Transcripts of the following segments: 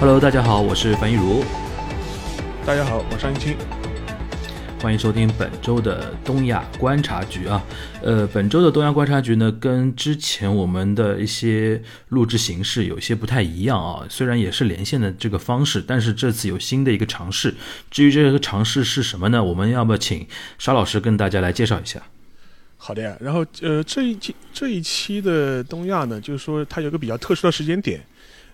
Hello，大家好，我是樊一茹。大家好，我是张一清。欢迎收听本周的东亚观察局啊。呃，本周的东亚观察局呢，跟之前我们的一些录制形式有些不太一样啊。虽然也是连线的这个方式，但是这次有新的一个尝试。至于这个尝试是什么呢？我们要不请沙老师跟大家来介绍一下。好的呀。然后呃，这一期这一期的东亚呢，就是说它有个比较特殊的时间点。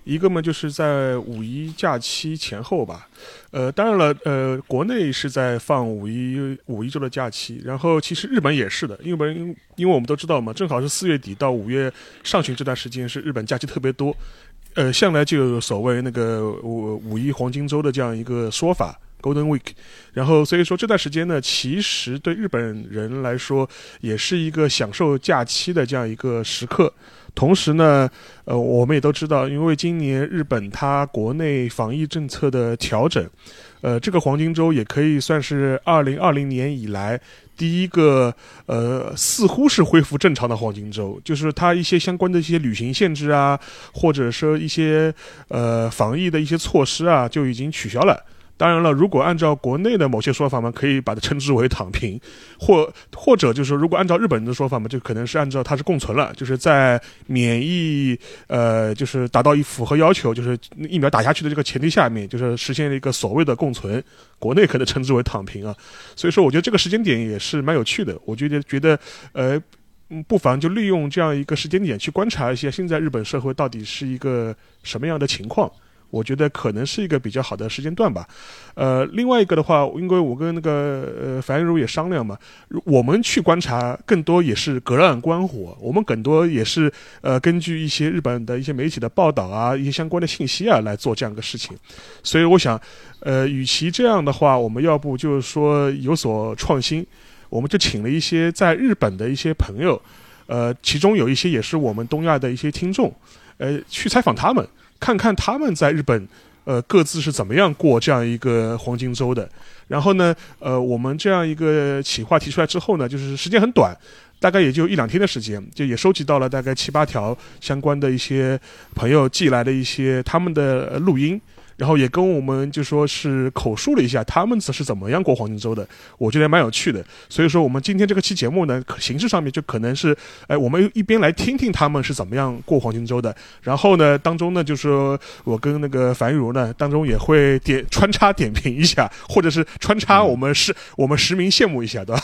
一个嘛，就是在五一假期前后吧，呃，当然了，呃，国内是在放五一五一周的假期，然后其实日本也是的，因为因为我们都知道嘛，正好是四月底到五月上旬这段时间是日本假期特别多，呃，向来就有所谓那个五五一黄金周的这样一个说法，Golden Week，然后所以说这段时间呢，其实对日本人来说也是一个享受假期的这样一个时刻。同时呢，呃，我们也都知道，因为今年日本它国内防疫政策的调整，呃，这个黄金周也可以算是二零二零年以来第一个呃，似乎是恢复正常的黄金周，就是它一些相关的一些旅行限制啊，或者说一些呃防疫的一些措施啊，就已经取消了。当然了，如果按照国内的某些说法嘛，可以把它称之为躺平，或或者就是说如果按照日本人的说法嘛，就可能是按照它是共存了，就是在免疫呃就是达到一符合要求，就是疫苗打下去的这个前提下面，就是实现了一个所谓的共存。国内可能称之为躺平啊，所以说我觉得这个时间点也是蛮有趣的。我觉得觉得呃，不妨就利用这样一个时间点去观察一下现在日本社会到底是一个什么样的情况。我觉得可能是一个比较好的时间段吧，呃，另外一个的话，因为我跟那个呃樊如也商量嘛，我们去观察更多也是隔岸观火，我们更多也是呃根据一些日本的一些媒体的报道啊，一些相关的信息啊来做这样一个事情，所以我想，呃，与其这样的话，我们要不就是说有所创新，我们就请了一些在日本的一些朋友，呃，其中有一些也是我们东亚的一些听众，呃，去采访他们。看看他们在日本，呃，各自是怎么样过这样一个黄金周的。然后呢，呃，我们这样一个企划提出来之后呢，就是时间很短，大概也就一两天的时间，就也收集到了大概七八条相关的一些朋友寄来的一些他们的录音。然后也跟我们就说是口述了一下他们是怎么样过黄金周的，我觉得蛮有趣的。所以说我们今天这个期节目呢，形式上面就可能是，哎，我们一边来听听他们是怎么样过黄金周的，然后呢，当中呢，就是说我跟那个樊玉茹呢，当中也会点穿插点评一下，或者是穿插我们是我们实名羡慕一下，对吧？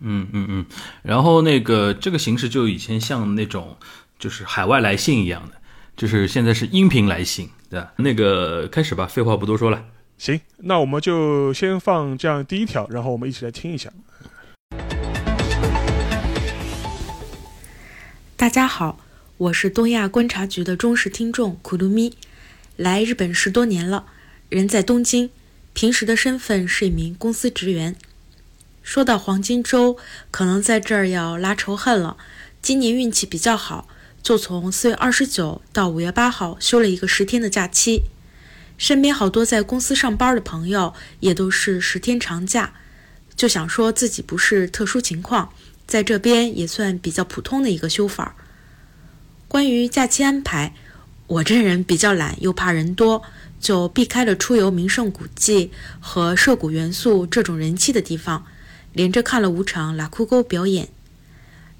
嗯嗯嗯。然后那个这个形式就以前像那种就是海外来信一样的，就是现在是音频来信。对吧，那个开始吧，废话不多说了。行，那我们就先放这样第一条，然后我们一起来听一下。大家好，我是东亚观察局的忠实听众苦鲁咪，来日本十多年了，人在东京，平时的身份是一名公司职员。说到黄金周，可能在这儿要拉仇恨了。今年运气比较好。就从四月二十九到五月八号休了一个十天的假期，身边好多在公司上班的朋友也都是十天长假，就想说自己不是特殊情况，在这边也算比较普通的一个休法。关于假期安排，我这人比较懒又怕人多，就避开了出游名胜古迹和涉谷元素这种人气的地方，连着看了五场拉库沟表演。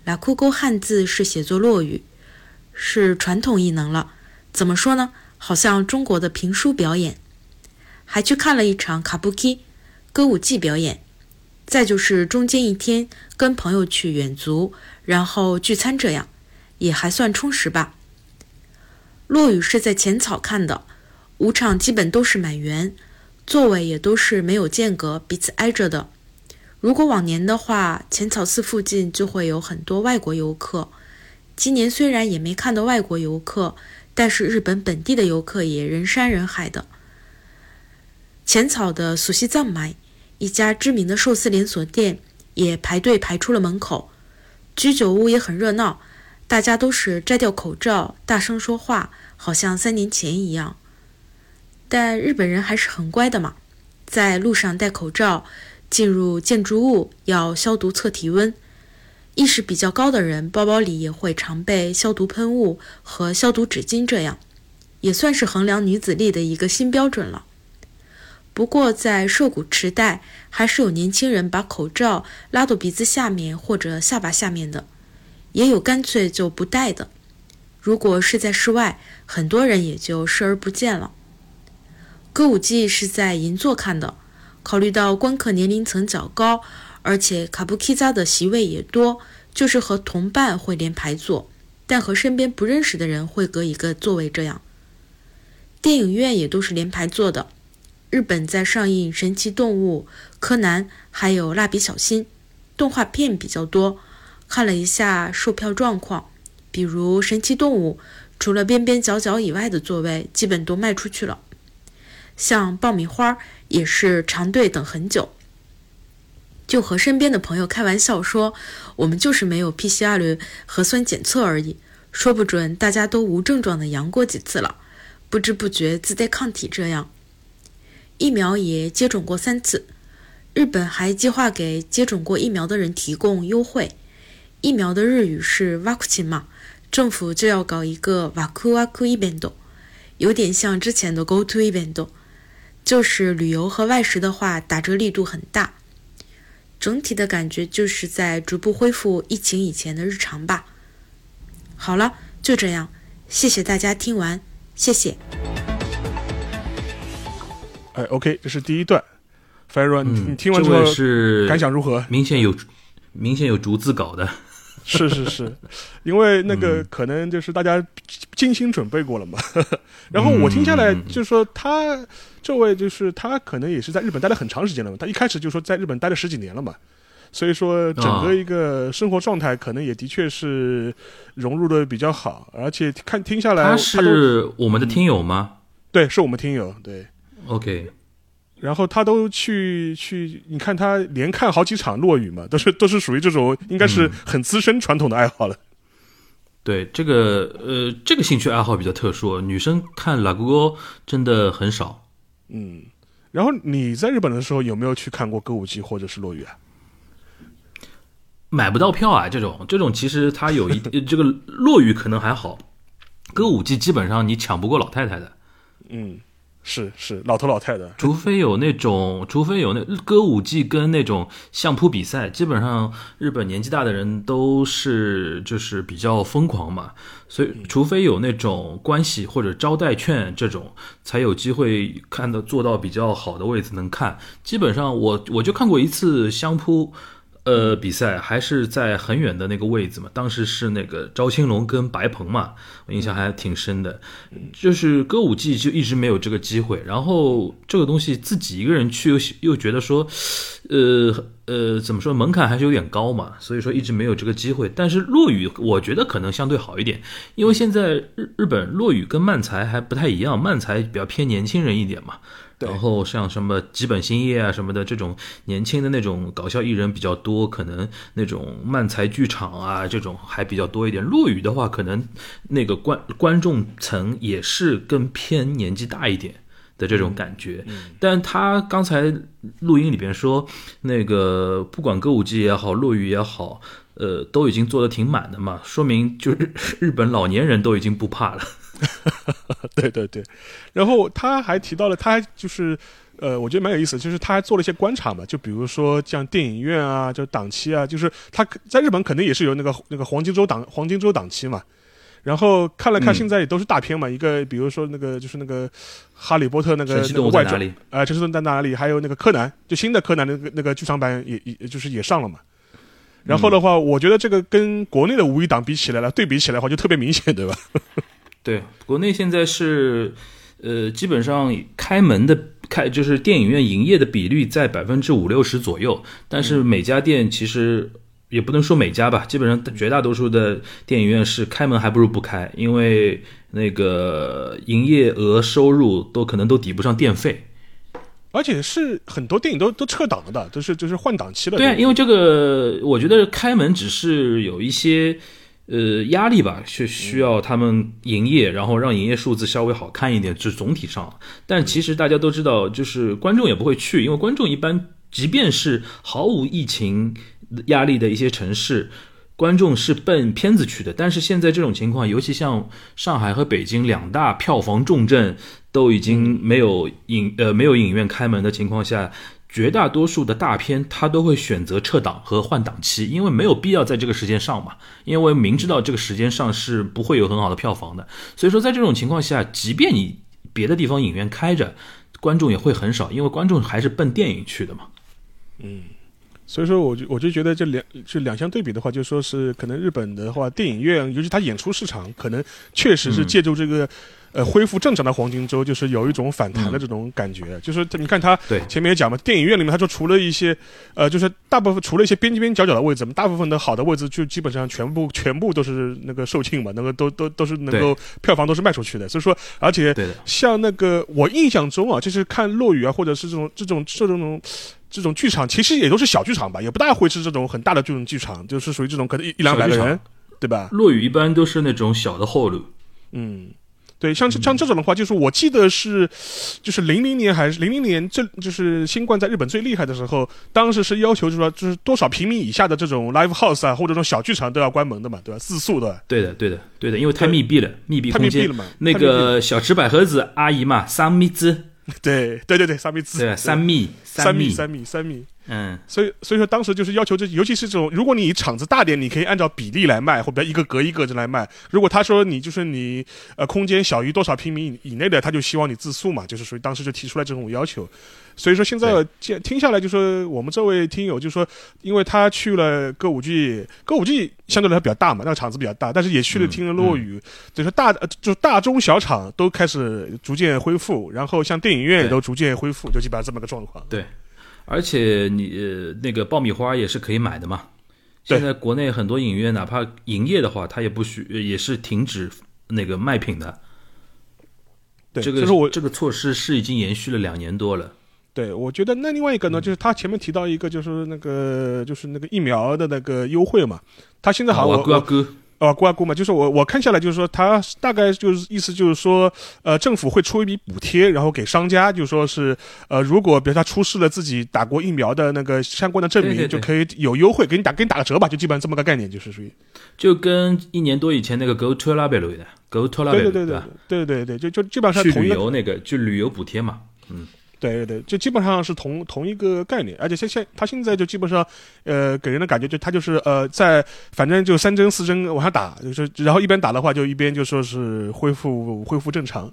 拉库沟汉字是写作落语。是传统艺能了，怎么说呢？好像中国的评书表演，还去看了一场卡布基歌舞伎表演，再就是中间一天跟朋友去远足，然后聚餐，这样也还算充实吧。落雨是在浅草看的，五场基本都是满员，座位也都是没有间隔，彼此挨着的。如果往年的话，浅草寺附近就会有很多外国游客。今年虽然也没看到外国游客，但是日本本地的游客也人山人海的。浅草的苏西藏买一家知名的寿司连锁店也排队排出了门口，居酒屋也很热闹，大家都是摘掉口罩，大声说话，好像三年前一样。但日本人还是很乖的嘛，在路上戴口罩，进入建筑物要消毒测体温。意识比较高的人，包包里也会常备消毒喷雾和消毒纸巾。这样，也算是衡量女子力的一个新标准了。不过，在涉谷池袋，还是有年轻人把口罩拉到鼻子下面或者下巴下面的，也有干脆就不戴的。如果是在室外，很多人也就视而不见了。歌舞伎是在银座看的，考虑到观客年龄层较高，而且卡布奇扎的席位也多，就是和同伴会连排坐，但和身边不认识的人会隔一个座位这样。电影院也都是连排坐的。日本在上映《神奇动物》、柯南，还有《蜡笔小新》，动画片比较多。看了一下售票状况，比如《神奇动物》，除了边边角角以外的座位基本都卖出去了。像爆米花也是长队等很久。就和身边的朋友开玩笑说：“我们就是没有 PCR 核酸检测而已，说不准大家都无症状的阳过几次了，不知不觉自带抗体这样。”疫苗也接种过三次，日本还计划给接种过疫苗的人提供优惠。疫苗的日语是 “vaccine” 嘛，政府就要搞一个 “vaku vaku event”，有点像之前的 “go to event”，就是旅游和外食的话打折力度很大。整体的感觉就是在逐步恢复疫情以前的日常吧。好了，就这样，谢谢大家听完，谢谢。哎，OK，这是第一段。f a r o 你你听完之后是感想如何？明显有，明显有逐字稿的。是是是，因为那个可能就是大家精心准备过了嘛。然后我听下来就是说，他这位就是他可能也是在日本待了很长时间了嘛。他一开始就说在日本待了十几年了嘛，所以说整个一个生活状态可能也的确是融入的比较好。而且看听下来，他是我们的听友吗？对，是我们听友。对。OK，然后他都去去，你看他连看好几场落雨嘛，都是都是属于这种应该是很资深传统的爱好了。对这个呃，这个兴趣爱好比较特殊，女生看拉古歌真的很少。嗯，然后你在日本的时候有没有去看过歌舞伎或者是落雨啊？买不到票啊，这种这种其实它有一 这个落雨可能还好，歌舞伎基本上你抢不过老太太的。嗯。是是老头老太太，除非有那种，除非有那歌舞伎跟那种相扑比赛，基本上日本年纪大的人都是就是比较疯狂嘛，所以除非有那种关系或者招待券这种，才有机会看到坐到比较好的位置能看。基本上我我就看过一次相扑。呃，比赛还是在很远的那个位置嘛，当时是那个赵青龙跟白鹏嘛，我印象还挺深的。就是歌舞伎就一直没有这个机会，然后这个东西自己一个人去又又觉得说，呃呃，怎么说门槛还是有点高嘛，所以说一直没有这个机会。但是落雨，我觉得可能相对好一点，因为现在日日本落雨跟漫才还不太一样，漫才比较偏年轻人一点嘛。然后像什么吉本兴业啊什么的这种年轻的那种搞笑艺人比较多，可能那种漫才剧场啊这种还比较多一点。落雨的话，可能那个观观众层也是更偏年纪大一点的这种感觉。但他刚才录音里边说，那个不管歌舞伎也好，落雨也好，呃，都已经做的挺满的嘛，说明就是日本老年人都已经不怕了。对对对，然后他还提到了，他还就是，呃，我觉得蛮有意思，就是他还做了一些观察嘛，就比如说像电影院啊，就档期啊，就是他在日本肯定也是有那个那个黄金周档黄金周档期嘛，然后看了看现在也都是大片嘛，一个比如说那个就是那个哈利波特那个那个外传啊，陈思顿在哪里？还有那个柯南，就新的柯南那个那个剧场版也也就是也上了嘛。然后的话，我觉得这个跟国内的五一档比起来了，对比起来的话就特别明显，对吧？对，国内现在是，呃，基本上开门的开就是电影院营业的比率在百分之五六十左右，但是每家店其实也不能说每家吧，基本上绝大多数的电影院是开门还不如不开，因为那个营业额收入都可能都抵不上电费，而且是很多电影都都撤档了的，都是就是换档期了。对，因为这个我觉得开门只是有一些。呃，压力吧，是需要他们营业，然后让营业数字稍微好看一点，是总体上。但其实大家都知道，就是观众也不会去，因为观众一般，即便是毫无疫情压力的一些城市。观众是奔片子去的。但是现在这种情况，尤其像上海和北京两大票房重镇都已经没有影呃没有影院开门的情况下。绝大多数的大片，它都会选择撤档和换档期，因为没有必要在这个时间上嘛。因为明知道这个时间上是不会有很好的票房的，所以说在这种情况下，即便你别的地方影院开着，观众也会很少，因为观众还是奔电影去的嘛。嗯，所以说我就我就觉得这两这两相对比的话，就说是可能日本的话，电影院尤其它演出市场，可能确实是借助这个。呃，恢复正常的黄金周就是有一种反弹的这种感觉，就是你看他前面也讲嘛，电影院里面他说除了一些，呃，就是大部分除了一些边边角角的位置，大部分的好的位置就基本上全部全部都是那个售罄嘛，那个都都都是能够票房都是卖出去的，所以说而且像那个我印象中啊，就是看落雨啊，或者是这种这种这种这种剧场，其实也都是小剧场吧，也不大会是这种很大的这种剧场，就是属于这种可能一一两百个人，对吧？落雨一般都是那种小的后路，嗯。对，像像这种的话，就是我记得是，就是零零年还是零零年，这就是新冠在日本最厉害的时候，当时是要求就是说，就是多少平米以下的这种 live house 啊，或者这种小剧场都要关门的嘛，对吧？自诉的。对的，对的，对的，因为太密闭了，密闭空间。了嘛。那个小池百合子阿姨嘛，三米子。对对对对，三米子。对，三米，三米，三米，三米。嗯，所以所以说当时就是要求这，尤其是这种，如果你场子大点，你可以按照比例来卖，或者一个隔一个的来卖。如果他说你就是你呃空间小于多少平米以内的，他就希望你自诉嘛，就是属于当时就提出来这种要求。所以说现在听听下来，就说我们这位听友就说，因为他去了歌舞剧，歌舞剧相对来说比较大嘛，那个场子比较大，但是也去了听了落雨，就是大就大中小场都开始逐渐恢复，然后像电影院也都逐渐恢复，就基本上这么个状况。对。而且你那个爆米花也是可以买的嘛。现在国内很多影院哪怕营业的话，它也不许也是停止那个卖品的。对，这个我这个措施是已经延续了两年多了。对，我觉得那另外一个呢，就是他前面提到一个，就是那个就是那个疫苗的那个优惠嘛。他现在好像我。啊，估啊估嘛，就是我我看下来，就是说他大概就是意思就是说，呃，政府会出一笔补贴，然后给商家，就说是，呃，如果比如他出示了自己打过疫苗的那个相关的证明，就可以有优惠，给你打给你打个折吧，就基本上这么个概念，就是属于，就跟一年多以前那个 Go to La b e l 的 Go to La b e l 对对对对对对对，就就基本上去旅游那个就旅游补贴嘛，嗯。对对对，就基本上是同同一个概念，而且现现他现在就基本上，呃，给人的感觉就他就是呃，在反正就三针四针往下打，就是然后一边打的话，就一边就说是恢复恢复正常，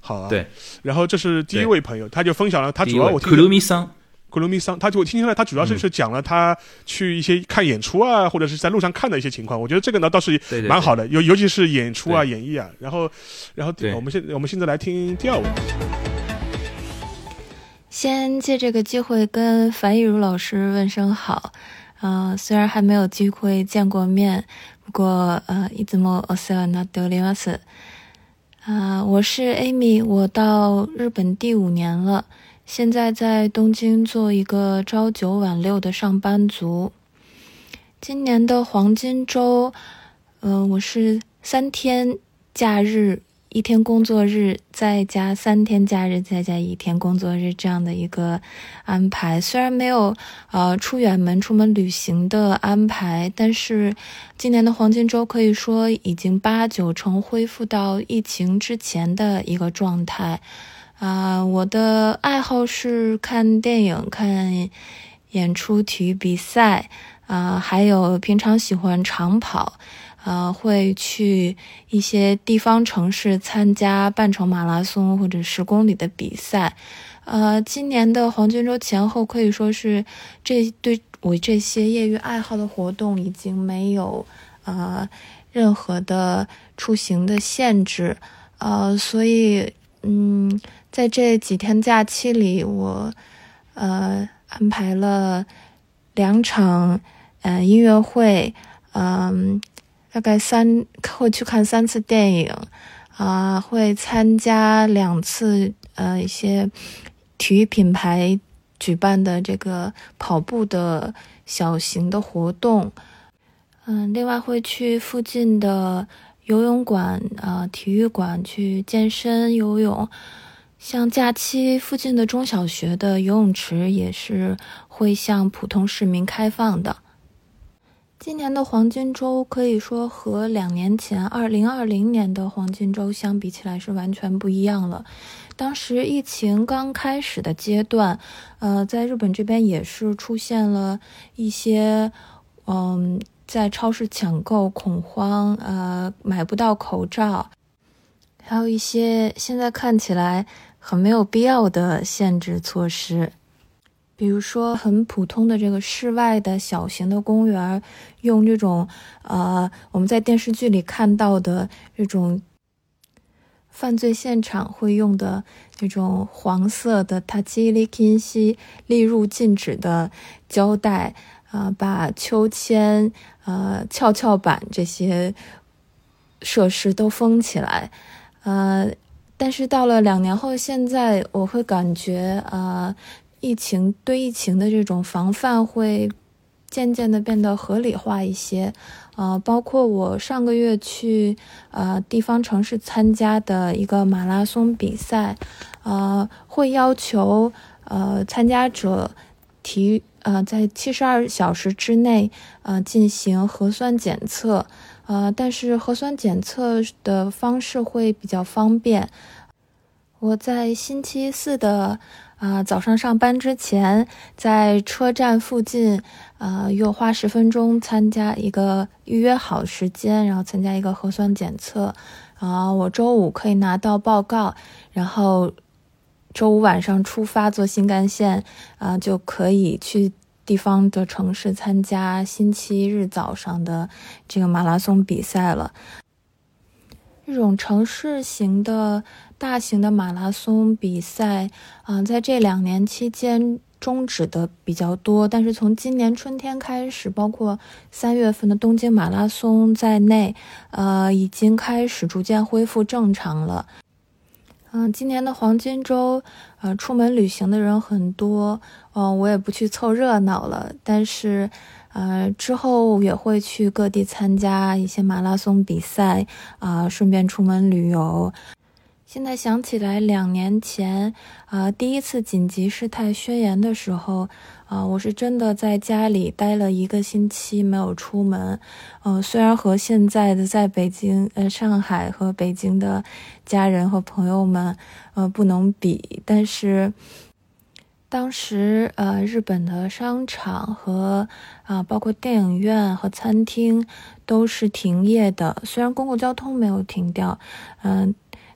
好啊。对，然后这是第一位朋友，他就分享了他主要我听。库鲁米桑，库鲁米桑，他就听下来，他主要是是讲了他去一些看演出啊，或者是在路上看的一些情况。我觉得这个呢倒是蛮好的，尤尤其是演出啊、演绎啊。然后，然后我们现我们现在来听第二位。先借这个机会跟樊亦茹老师问声好，啊，虽然还没有机会见过面，不过呃，いつもお世話になっております。啊，我是 Amy，我到日本第五年了，现在在东京做一个朝九晚六的上班族。今年的黄金周，嗯，我是三天假日。 一天工作日再加三天假日再加一天工作日这样的一个安排，虽然没有呃出远门出门旅行的安排，但是今年的黄金周可以说已经八九成恢复到疫情之前的一个状态。啊，我的爱好是看电影、看演出、体育比赛，啊，还有平常喜欢长跑。呃，会去一些地方城市参加半程马拉松或者十公里的比赛。呃，今年的黄金周前后可以说是这对我这些业余爱好的活动已经没有呃任何的出行的限制。呃，所以嗯，在这几天假期里，我呃安排了两场呃音乐会，嗯。大概三会去看三次电影，啊，会参加两次呃一些体育品牌举办的这个跑步的小型的活动，嗯，另外会去附近的游泳馆啊体育馆去健身游泳，像假期附近的中小学的游泳池也是会向普通市民开放的。今年的黄金周可以说和两年前二零二零年的黄金周相比起来是完全不一样了。当时疫情刚开始的阶段，呃，在日本这边也是出现了一些，嗯，在超市抢购恐慌，呃，买不到口罩，还有一些现在看起来很没有必要的限制措施。比如说，很普通的这个室外的小型的公园，用这种呃我们在电视剧里看到的这种犯罪现场会用的那种黄色的“塔基里金西”立入禁止的胶带啊，把秋千、呃跷跷板这些设施都封起来。呃，但是到了两年后，现在我会感觉呃。疫情对疫情的这种防范会渐渐的变得合理化一些，呃，包括我上个月去呃地方城市参加的一个马拉松比赛，呃，会要求呃参加者提呃在七十二小时之内呃进行核酸检测，呃，但是核酸检测的方式会比较方便。我在星期四的。啊，早上上班之前，在车站附近，呃，又花十分钟参加一个预约好时间，然后参加一个核酸检测。啊，我周五可以拿到报告，然后周五晚上出发坐新干线，啊，就可以去地方的城市参加星期日早上的这个马拉松比赛了。这种城市型的。大型的马拉松比赛，啊，在这两年期间终止的比较多，但是从今年春天开始，包括三月份的东京马拉松在内，呃，已经开始逐渐恢复正常了。嗯，今年的黄金周，呃，出门旅行的人很多，嗯，我也不去凑热闹了，但是，呃，之后也会去各地参加一些马拉松比赛，啊，顺便出门旅游。现在想起来，两年前，啊，第一次紧急事态宣言的时候，啊，我是真的在家里待了一个星期，没有出门。嗯，虽然和现在的在北京、呃上海和北京的家人和朋友们，呃，不能比，但是当时，呃，日本的商场和啊，包括电影院和餐厅都是停业的，虽然公共交通没有停掉，嗯。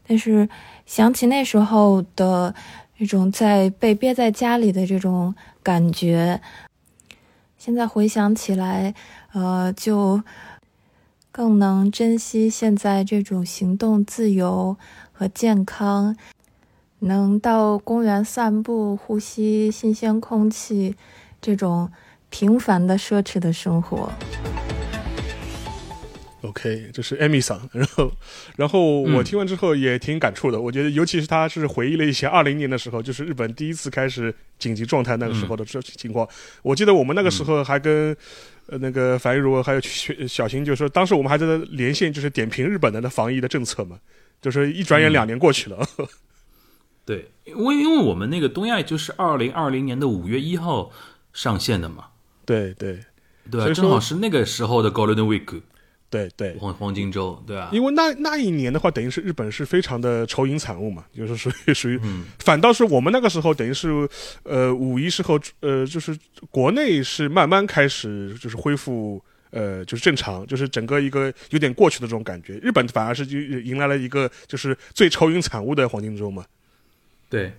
但是想起那时候的那种在被憋在家里的这种感觉，现在回想起来，呃，就更能珍惜现在这种行动自由和健康，能到公园散步、呼吸新鲜空气，这种平凡的奢侈的生活。OK，这是艾米桑，然后，然后我听完之后也挺感触的。我觉得，尤其是他是回忆了一些二零年的时候，就是日本第一次开始紧急状态那个时候的这情况。我记得我们那个时候还跟呃那个樊玉茹还有小新，就是说当时我们还在连线，就是点评日本的那防疫的政策嘛。就是一转眼两年过去了。对，因为因为我们那个东亚就是二零二零年的五月一号上线的嘛。对对对，正好是那个时候的 Golden Week。对对，黄黄金周，对啊，因为那那一年的话，等于是日本是非常的愁云惨雾嘛，就是属于 属于，反倒是我们那个时候，等于是，呃，五一时候，呃，就是国内是慢慢开始就是恢复，呃，就是正常，就是整个一个有点过去的这种感觉。日本反而是就迎来了一个就是最愁云惨雾的黄金周嘛。对，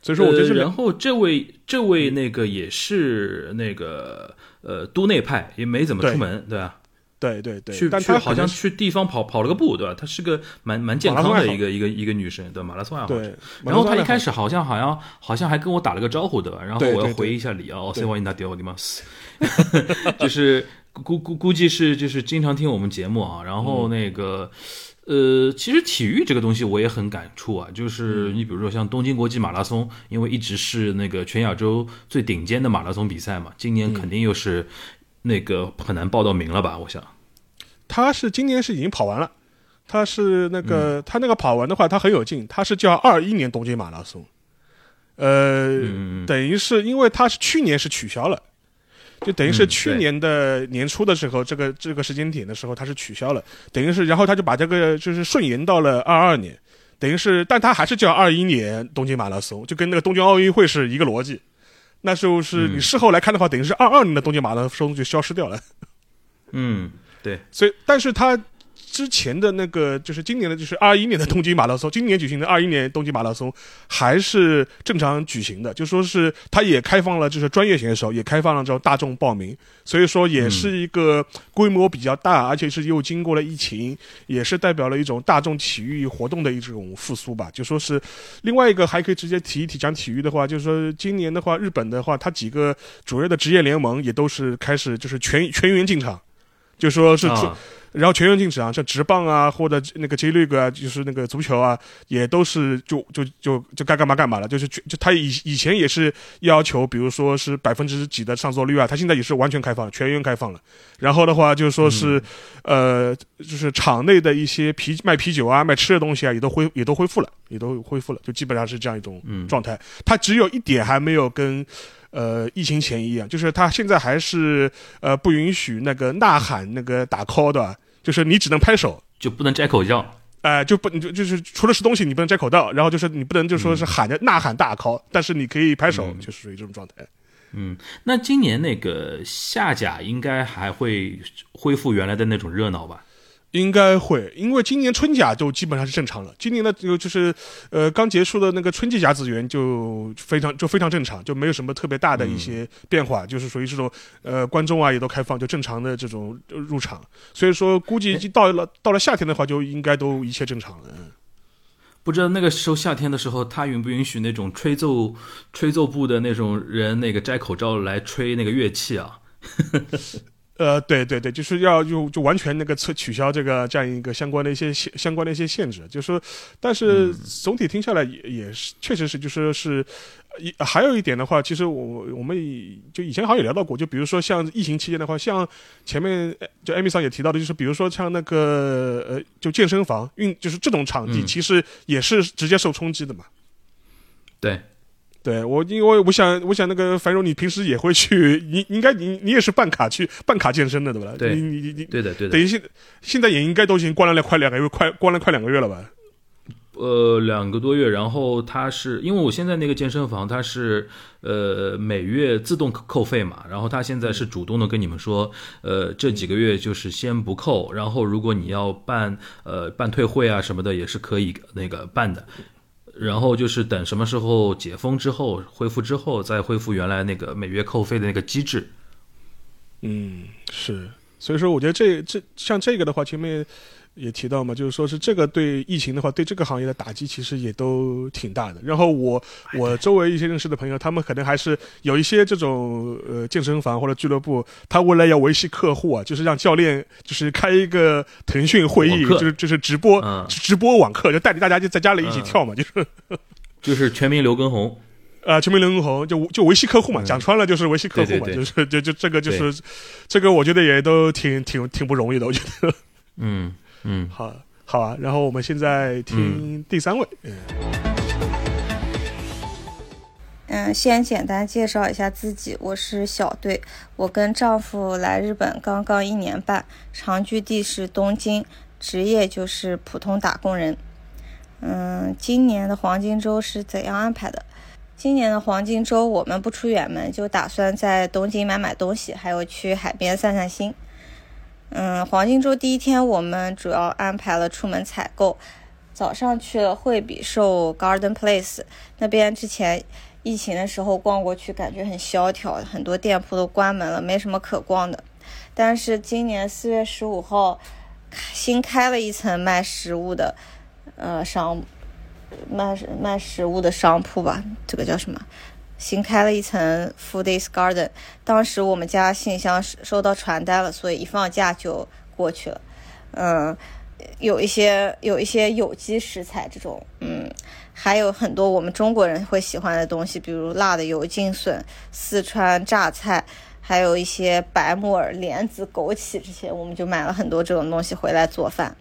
所以说我觉得，然后这位这位那个也是那个呃都内派，也没怎么出门，对吧？对对对，去去好像去地方跑跑了个步，对吧？她是个蛮蛮健康的一个一个一个女生，对马拉松爱好者。然后她一开始好像好像好像还跟我打了个招呼，对吧？然后我要回一下礼啊，我先往你那丢你妈死，就是估估估计是就是经常听我们节目啊。然后那个呃，其实体育这个东西我也很感触啊，就是你比如说像东京国际马拉松，因为一直是那个全亚洲最顶尖的马拉松比赛嘛，今年肯定又是。那个很难报到名了吧？我想，他是今年是已经跑完了，他是那个他那个跑完的话，他很有劲，他是叫二一年东京马拉松，呃，等于是因为他是去年是取消了，就等于是去年的年初的时候，这个这个时间点的时候，他是取消了，等于是然后他就把这个就是顺延到了二二年，等于是，但他还是叫二一年东京马拉松，就跟那个东京奥运会是一个逻辑。那时候是你事后来看的话，等于是二二年的东京马拉松就消失掉了。嗯，对，所以，但是他。之前的那个就是今年的，就是二一年的东京马拉松，今年举行的二一年东京马拉松还是正常举行的，就说是它也开放了，就是专业选手也开放了这种大众报名，所以说也是一个规模比较大，而且是又经过了疫情，也是代表了一种大众体育活动的一种复苏吧。就说是另外一个还可以直接提一提讲体育的话，就是说今年的话，日本的话，它几个主要的职业联盟也都是开始就是全全员进场，就说是。然后全员禁止啊，像直棒啊，或者那个 J League 啊，就是那个足球啊，也都是就就就就该干嘛干嘛了。就是就他以以前也是要求，比如说是百分之几的上座率啊，他现在也是完全开放，全员开放了。然后的话就是说是，呃，就是场内的一些啤卖啤酒啊、卖吃的东西啊，也都恢也都恢复了，也都恢复了，就基本上是这样一种状态。他只有一点还没有跟。呃，疫情前一样，就是他现在还是呃不允许那个呐喊、那个打 call 的，就是你只能拍手，就不能摘口罩。哎，就不就就是除了吃东西，你不能摘口罩，然后就是你不能就说是喊着呐喊大 call，但是你可以拍手，就是属于这种状态。嗯，那今年那个夏甲应该还会恢复原来的那种热闹吧？应该会，因为今年春假就基本上是正常了。今年的就就是，呃，刚结束的那个春季甲子园就非常就非常正常，就没有什么特别大的一些变化，就是属于这种，呃，观众啊也都开放，就正常的这种入场。所以说，估计到了到了夏天的话，就应该都一切正常了。嗯不知道那个时候夏天的时候，他允不允许那种吹奏吹奏部的那种人那个摘口罩来吹那个乐器啊？呃，对对对，就是要就就完全那个撤取消这个这样一个相关的一些限相关的一些限制，就是说，但是总体听下来也也是确实是，就说是，一还有一点的话，其实我我们就以前好像也聊到过，就比如说像疫情期间的话，像前面就艾米桑也提到的，就是比如说像那个呃，就健身房运就是这种场地，其实也是直接受冲击的嘛。对。对我，因为我想，我想那个樊荣，你平时也会去，你应该你你也是办卡去办卡健身的，对吧？对，你你你对的对的。等于现现在也应该都已经关了快两个月，快关了快两个月了吧？呃，两个多月。然后他是因为我现在那个健身房，他是呃每月自动扣费嘛，然后他现在是主动的跟你们说，呃这几个月就是先不扣，然后如果你要办呃办退会啊什么的，也是可以那个办的。然后就是等什么时候解封之后恢复之后，再恢复原来那个每月扣费的那个机制。嗯，是，所以说我觉得这这像这个的话，前面。也提到嘛，就是说是这个对疫情的话，对这个行业的打击其实也都挺大的。然后我我周围一些认识的朋友，他们可能还是有一些这种呃健身房或者俱乐部，他为了要维系客户啊，就是让教练就是开一个腾讯会议，就是就是直播直播网课，就带着大家就在家里一起跳嘛，就是。就是全民刘畊宏，啊，全民刘畊宏就就维系客户嘛，讲穿了就是维系客户嘛，就是就就这个就是这个，我觉得也都挺挺挺不容易的，我觉得，嗯。嗯，好，好啊。然后我们现在听第三位。嗯，嗯，先简单介绍一下自己，我是小队，我跟丈夫来日本刚刚一年半，常居地是东京，职业就是普通打工人。嗯，今年的黄金周是怎样安排的？今年的黄金周我们不出远门，就打算在东京买买东西，还有去海边散散心。嗯，黄金周第一天，我们主要安排了出门采购。早上去了惠比寿 Garden Place 那边，之前疫情的时候逛过去，感觉很萧条，很多店铺都关门了，没什么可逛的。但是今年四月十五号，新开了一层卖食物的，呃，商卖卖食物的商铺吧，这个叫什么？新开了一层 Foodies Garden，当时我们家信箱收到传单了，所以一放假就过去了。嗯，有一些有一些有机食材这种，嗯，还有很多我们中国人会喜欢的东西，比如辣的油浸笋、四川榨菜，还有一些白木耳、莲子、枸杞这些，我们就买了很多这种东西回来做饭。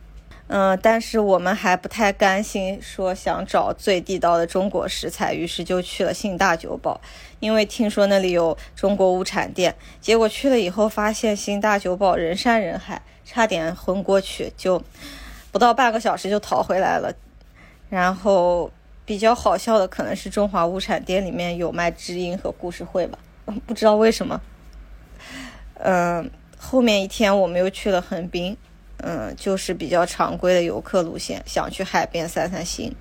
嗯，但是我们还不太甘心，说想找最地道的中国食材，于是就去了新大久保，因为听说那里有中国物产店。结果去了以后，发现新大久保人山人海，差点昏过去，就不到半个小时就逃回来了。然后比较好笑的可能是中华物产店里面有卖知音和故事会吧，不知道为什么。嗯，后面一天我们又去了横滨。嗯，就是比较常规的游客路线，想去海边散散心。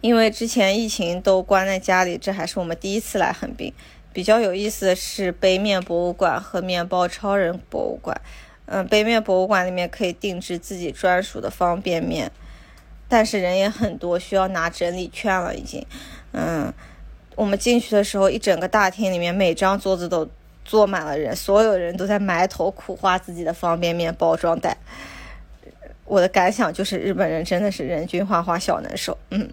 因为之前疫情都关在家里，这还是我们第一次来横滨。比较有意思的是杯面博物馆和面包超人博物馆。嗯，杯面博物馆里面可以定制自己专属的方便面，但是人也很多，需要拿整理券了已经。嗯，我们进去的时候，一整个大厅里面每张桌子都。坐满了人，所有人都在埋头苦画自己的方便面包装袋。我的感想就是，日本人真的是人均画画小能手。嗯，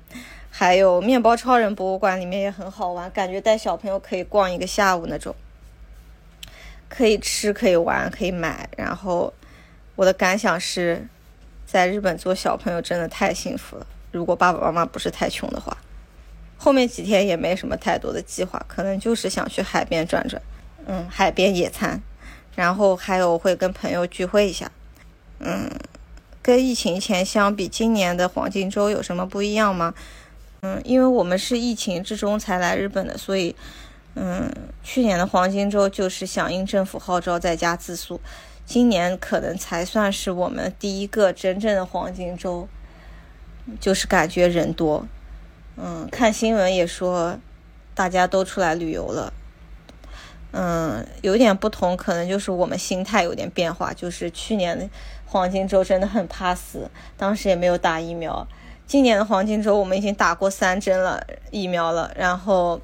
还有面包超人博物馆里面也很好玩，感觉带小朋友可以逛一个下午那种，可以吃，可以玩，可以买。然后我的感想是，在日本做小朋友真的太幸福了。如果爸爸妈妈不是太穷的话，后面几天也没什么太多的计划，可能就是想去海边转转。嗯，海边野餐，然后还有会跟朋友聚会一下。嗯，跟疫情前相比，今年的黄金周有什么不一样吗？嗯，因为我们是疫情之中才来日本的，所以，嗯，去年的黄金周就是响应政府号召在家自宿，今年可能才算是我们第一个真正的黄金周，就是感觉人多。嗯，看新闻也说大家都出来旅游了。嗯，有点不同，可能就是我们心态有点变化。就是去年黄金周真的很怕死，当时也没有打疫苗。今年的黄金周我们已经打过三针了疫苗了，然后，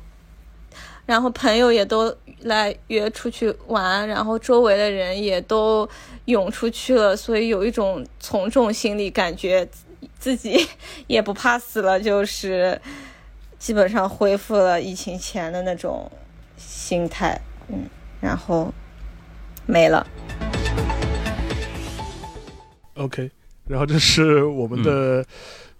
然后朋友也都来约出去玩，然后周围的人也都涌出去了，所以有一种从众心理，感觉自己也不怕死了，就是基本上恢复了疫情前的那种心态。嗯，然后没了。OK，然后这是我们的，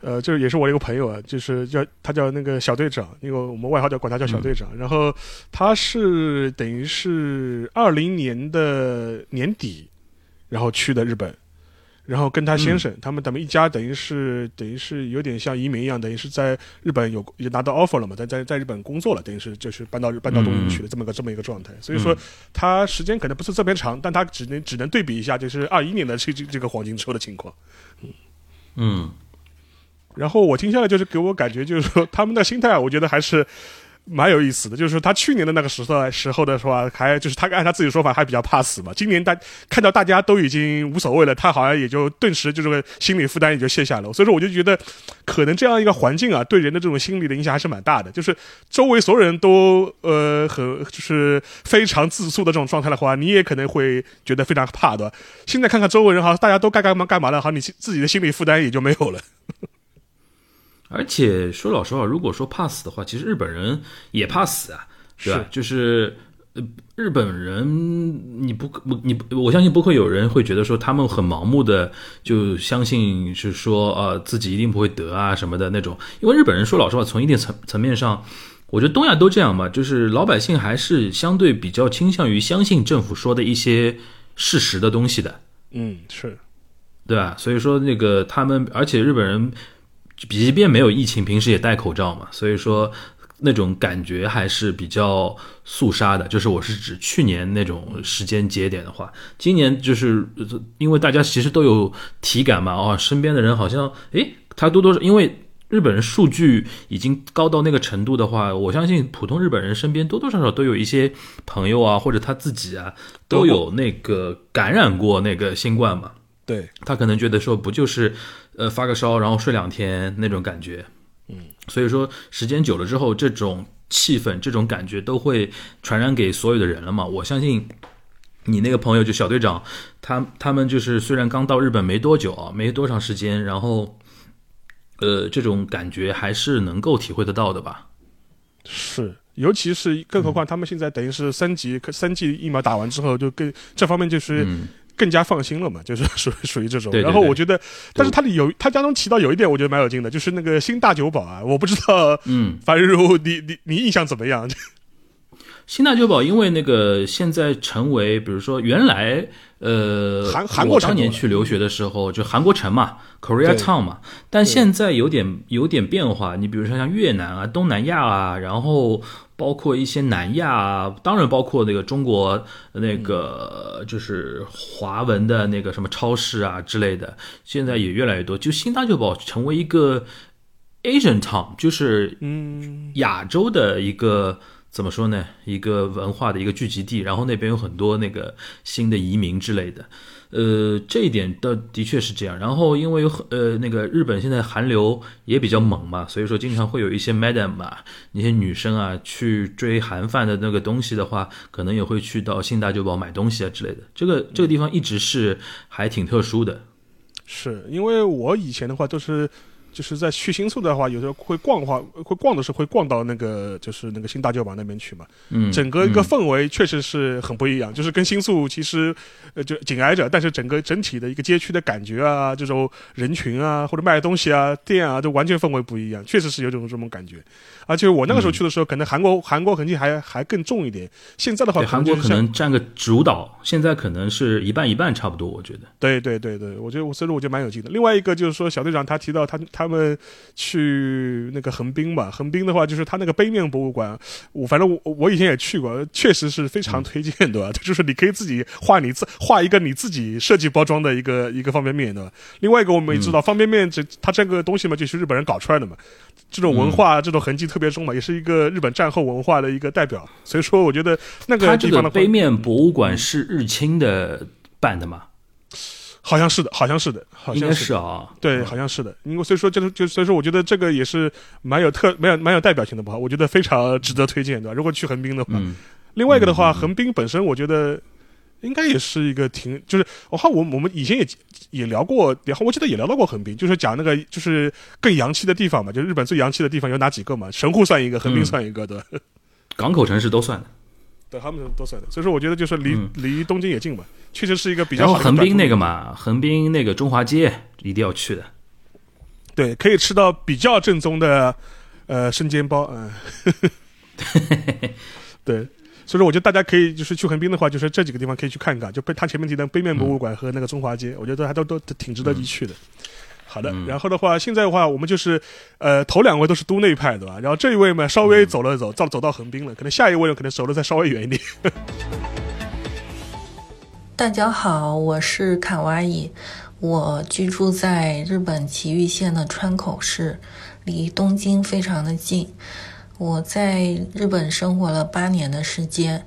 呃，就是也是我的一个朋友啊，就是叫他叫那个小队长，因为我们外号叫管他叫小队长。然后他是等于是二零年的年底，然后去的日本。然后跟他先生，他们他们一家等于是等于是有点像移民一样，等于是在日本有也拿到 offer 了嘛，在在在日本工作了，等于是就是搬到搬到东京去了这么个这么一个状态。所以说他时间可能不是特别长，但他只能只能对比一下，就是二一年的这这这个黄金周的情况。嗯嗯，然后我听下来就是给我感觉就是说他们的心态，我觉得还是。蛮有意思的，就是他去年的那个时候时候的话，还就是他按他自己说法还比较怕死嘛。今年大看到大家都已经无所谓了，他好像也就顿时就这个心理负担也就卸下了。所以说我就觉得，可能这样一个环境啊，对人的这种心理的影响还是蛮大的。就是周围所有人都呃很就是非常自诉的这种状态的话，你也可能会觉得非常怕的。现在看看周围人哈，大家都该干嘛干嘛了，好，你自己的心理负担也就没有了。而且说老实话，如果说怕死的话，其实日本人也怕死啊，对吧？就是呃，日本人你不不你我相信不会有人会觉得说他们很盲目的就相信是说呃自己一定不会得啊什么的那种。因为日本人说老实话，从一定层层面上，我觉得东亚都这样嘛，就是老百姓还是相对比较倾向于相信政府说的一些事实的东西的。嗯，是，对吧？所以说那个他们，而且日本人。即便没有疫情，平时也戴口罩嘛，所以说那种感觉还是比较肃杀的。就是我是指去年那种时间节点的话，今年就是因为大家其实都有体感嘛，哦，身边的人好像，诶，他多多少，因为日本人数据已经高到那个程度的话，我相信普通日本人身边多多少少都有一些朋友啊，或者他自己啊，都有那个感染过那个新冠嘛。对他可能觉得说不就是，呃发个烧然后睡两天那种感觉，嗯，所以说时间久了之后，这种气氛这种感觉都会传染给所有的人了嘛。我相信你那个朋友就小队长，他他们就是虽然刚到日本没多久啊，没多长时间，然后，呃，这种感觉还是能够体会得到的吧？是，尤其是更何况他们现在等于是三级三剂疫苗打完之后，就跟这方面就是。更加放心了嘛，就是属属于这种。对对然后我觉得，但是他里有他当中提到有一点，我觉得蛮有劲的，就是那个新大酒保啊，我不知道，嗯，樊如你你你印象怎么样？新大酒保因为那个现在成为，比如说原来呃，韩韩国当年去留学的时候，就韩国城嘛，Korea Town 嘛，但现在有点有点变化。你比如说像越南啊、东南亚啊，然后包括一些南亚啊，当然包括那个中国那个就是华文的那个什么超市啊之类的，现在也越来越多。就新大酒保成为一个 Asian Town，就是嗯，亚洲的一个怎么说呢？一个文化的一个聚集地，然后那边有很多那个新的移民之类的，呃，这一点的的确是这样。然后因为有很呃那个日本现在韩流也比较猛嘛，所以说经常会有一些 madam 啊，那些女生啊去追韩范的那个东西的话，可能也会去到新大久保买东西啊之类的。这个这个地方一直是还挺特殊的。是因为我以前的话都是。就是在去新宿的话，有时候会逛的话，会逛的时候会逛到那个就是那个新大久保那边去嘛。嗯，整个一个嗯氛围确实是很不一样，就是跟新宿其实呃就紧挨着，但是整个整体的一个街区的感觉啊，这种人群啊或者卖东西啊店啊，都完全氛围不一样，确实是有种这种感觉。而且我那个时候去的时候，可能韩国韩国痕迹还还更重一点，现在的话韩国可能占个主导，现在可能是一半一半差不多，我觉得。对对对对，我觉得我所以说我觉得蛮有劲的。另外一个就是说，小队长他提到他他们去那个横滨嘛，横滨的话就是他那个杯面博物馆，我反正我我以前也去过，确实是非常推荐的，就是你可以自己画你自画一个你自己设计包装的一个一个方便面对吧？另外一个我们也知道，方便面这它这个东西嘛，就是日本人搞出来的嘛，这种文化、这种痕迹特别重嘛，也是一个日本战后文化的一个代表。所以说，我觉得那个个地方的杯面博物馆是日清的办的嘛？好像是的，好像是的，好像是的。是啊。对，好像是的。因为所以说，就是就所以说，我觉得这个也是蛮有特、蛮有蛮有代表性的吧。我觉得非常值得推荐，对吧？如果去横滨的话，嗯，另外一个的话，横滨本身我觉得应该也是一个挺，就是我看我我们以前也也聊过，然后我记得也聊到过横滨，就是讲那个就是更洋气的地方嘛，就日本最洋气的地方有哪几个嘛？神户算一个，横滨嗯算一个，对？港口城市都算的。对，他们都算的。所以说，我觉得就是离、嗯离东京也近嘛，确实是一个比较好的然后好横滨那个嘛，横滨那个中华街一定要去的。对，可以吃到比较正宗的呃生煎包，嗯，对，所以说我觉得大家可以就是去横滨的话，就是这几个地方可以去看一看，就被他前面提的杯面博物馆和那个中华街，我觉得还都都挺值得一去的。好的，嗯然后的话，现在的话，我们就是，呃，头两位都是都内派，对吧？然后这一位嘛，稍微走了走，走走到横滨了，可能下一位可能走的再稍微远一点。大家好，我是卡哇伊，我居住在日本崎玉县的川口市，离东京非常的近。我在日本生活了八年的时间，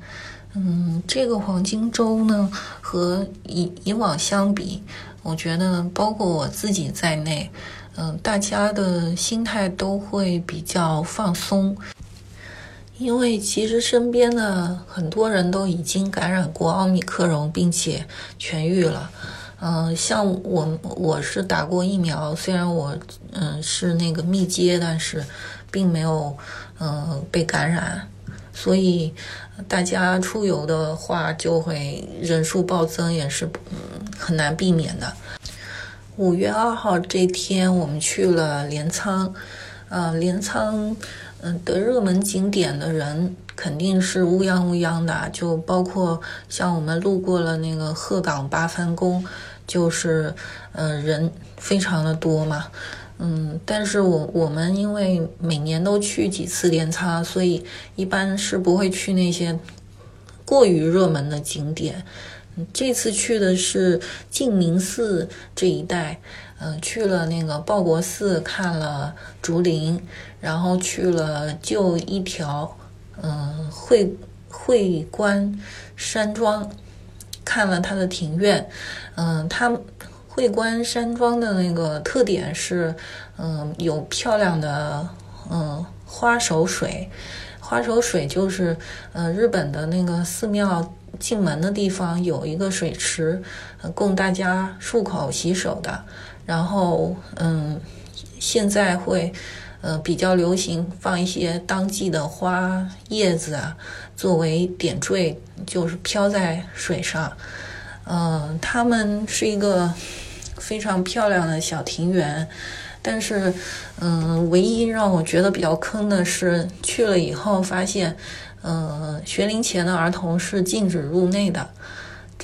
嗯，这个黄金周呢，和以以往相比，我觉得包括我自己在内，嗯、大家的心态都会比较放松，因为其实身边的很多人都已经感染过奥密克戎，并且痊愈了。嗯、像我我是打过疫苗，虽然我嗯、是那个密接，但是并没有嗯、被感染，所以大家出游的话就会人数暴增，也是嗯很难避免的。五月二号这天，我们去了镰仓，呃，镰仓，嗯、的热门景点的人肯定是乌泱乌泱的，就包括像我们路过了那个鹤岗八幡宫，就是，呃，人非常的多嘛，嗯，但是我我们因为每年都去几次镰仓，所以一般是不会去那些过于热门的景点。这次去的是净明寺这一带，嗯、去了那个报国寺，看了竹林，然后去了就一条，嗯、会会观山庄，看了它的庭院，嗯、它会观山庄的那个特点是，嗯、有漂亮的，嗯、花手水，花手水就是，呃，日本的那个寺庙进门的地方有一个水池，供大家漱口洗手的。然后，嗯，现在会，呃，比较流行放一些当季的花叶子啊，作为点缀，就是飘在水上。嗯，他们是一个非常漂亮的小庭园，但是，嗯，唯一让我觉得比较坑的是，去了以后发现，嗯，学龄前的儿童是禁止入内的，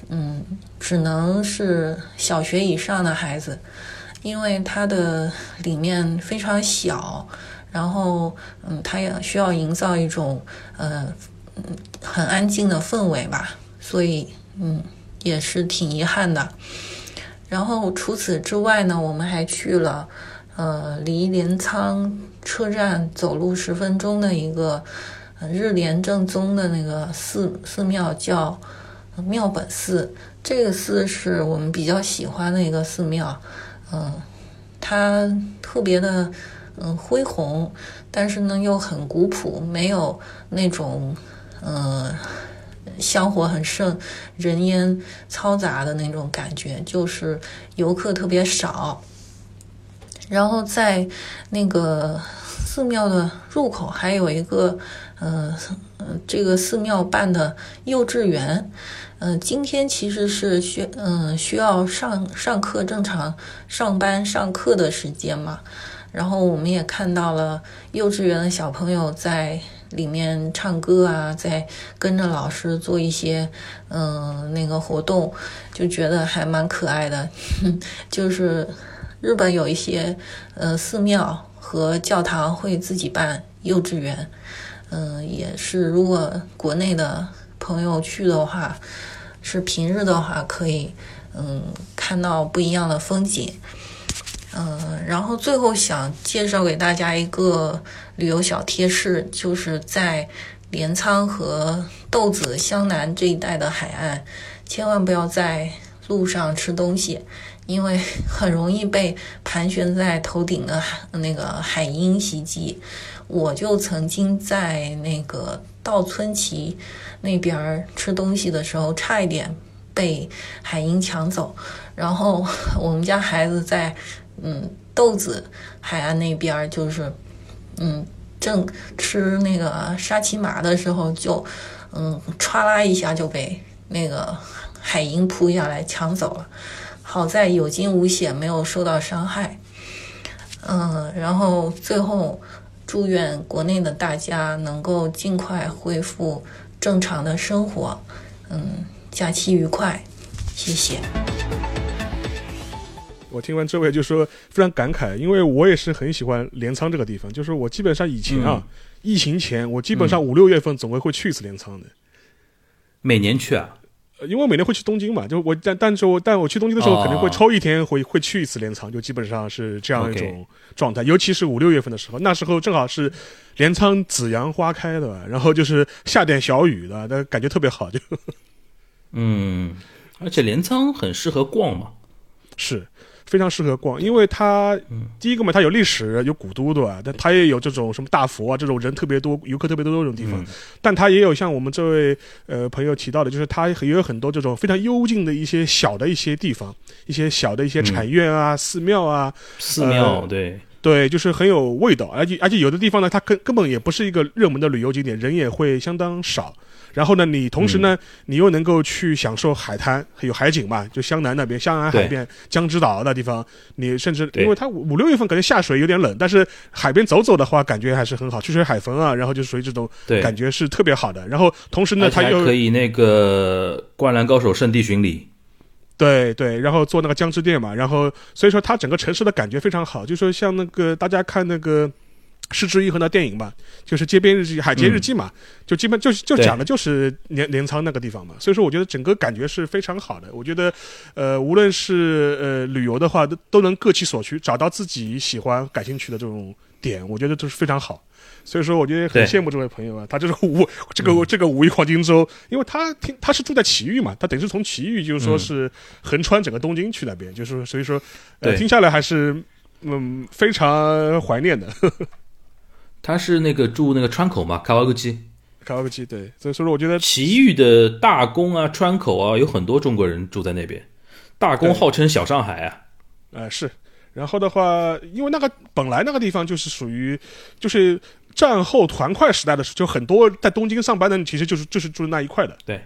嗯，只能是小学以上的孩子，因为它的里面非常小，然后，嗯，它也需要营造一种，呃，很安静的氛围吧，所以，嗯。也是挺遗憾的。然后除此之外呢，我们还去了，呃，离镰仓车站走路十分钟的一个日莲正宗的那个寺寺庙，叫妙本寺。这个寺是我们比较喜欢的一个寺庙，嗯，它特别的嗯恢宏，但是呢又很古朴，没有那种嗯。香火很盛，人烟嘈杂的那种感觉，就是游客特别少。然后在那个寺庙的入口还有一个，呃，这个寺庙办的幼稚园。嗯，今天其实是需嗯需要上上课正常上班上课的时间嘛。然后我们也看到了幼稚园的小朋友在。里面唱歌啊，在跟着老师做一些嗯那个活动，就觉得还蛮可爱的。就是日本有一些呃寺庙和教堂会自己办幼稚园，嗯，也是如果国内的朋友去的话，是平日的话可以嗯看到不一样的风景。嗯，然后最后想介绍给大家一个旅游小贴士，就是在镰仓和豆子湘南这一带的海岸，千万不要在路上吃东西，因为 很容易被盘旋在头顶的那个海鹰袭击。我就曾经在那个稻村崎那边吃东西的时候，差一点被海鹰抢走，然后 我们家孩子在。嗯，豆子海岸那边就是，嗯，正吃那个沙琪玛的时候，就，嗯，歘啦一下就被那个海鹰扑下来抢走了。好在有惊无险，没有受到伤害。嗯，然后最后祝愿国内的大家能够尽快恢复正常的生活。嗯，假期愉快，谢谢。我听完这位就说非常感慨，因为我也是很喜欢镰仓这个地方。就是我基本上以前啊，疫情前我基本上五六月份总会会去一次镰仓的。每年去啊？因为每年会去东京嘛，就我但但是我但我去东京的时候肯定会抽一天会会去一次镰仓，就基本上是这样一种状态。尤其是五六月份的时候，那时候正好是镰仓紫阳花开的，然后就是下点小雨的，但感觉特别好。就 嗯，而且镰仓很适合逛嘛，是。非常适合逛，因为它第一个嘛，它有历史，有古都，对吧？但它也有这种什么大佛啊，这种人特别多、游客特别多这种地方。但它也有像我们这位呃朋友提到的，就是它也有很多这种非常幽静的一些小的一些地方，一些小的一些禅院啊、寺庙啊。寺庙，对对，就是很有味道，而且而且有的地方呢，它根根本也不是一个热门的旅游景点，人也会相当少。然后呢，你同时呢，你又能够去享受海滩，有海景嘛？就湘南那边，湘南海边、江之岛那地方，你甚至因为它五六月份可能下水有点冷，但是海边走走的话，感觉还是很好，吹吹海风啊，然后就属于这种感觉是特别好的。然后同时呢，它又可以那个灌篮高手圣地巡礼，对对，然后做那个江之电嘛，然后所以说它整个城市的感觉非常好，就说像那个大家看那个。失之愈合的电影吧，就是《街边日记》《海街日记》嘛，就基本就就讲的就是镰镰仓那个地方嘛，所以说我觉得整个感觉是非常好的。我觉得，呃，无论是呃旅游的话，都都能各取所需，找到自己喜欢、感兴趣的这种点，我觉得都是非常好。所以说，我觉得很羡慕这位朋友啊，他就是五这个这个五一黄金周，因为他听他是住在埼玉嘛，他等于是从埼玉就是说是横穿整个东京去那边，就是所以说，呃，听下来还是嗯非常怀念的。他是那个住那个川口嘛，卡瓦格基，卡瓦格基对，所以说我觉得奇遇的大宫啊、川口啊，有很多中国人住在那边。大宫号称小上海啊，呃是。然后的话，因为那个本来那个地方就是属于，就是战后团块时代的时候，就很多在东京上班的，其实就是就是住那一块的。对，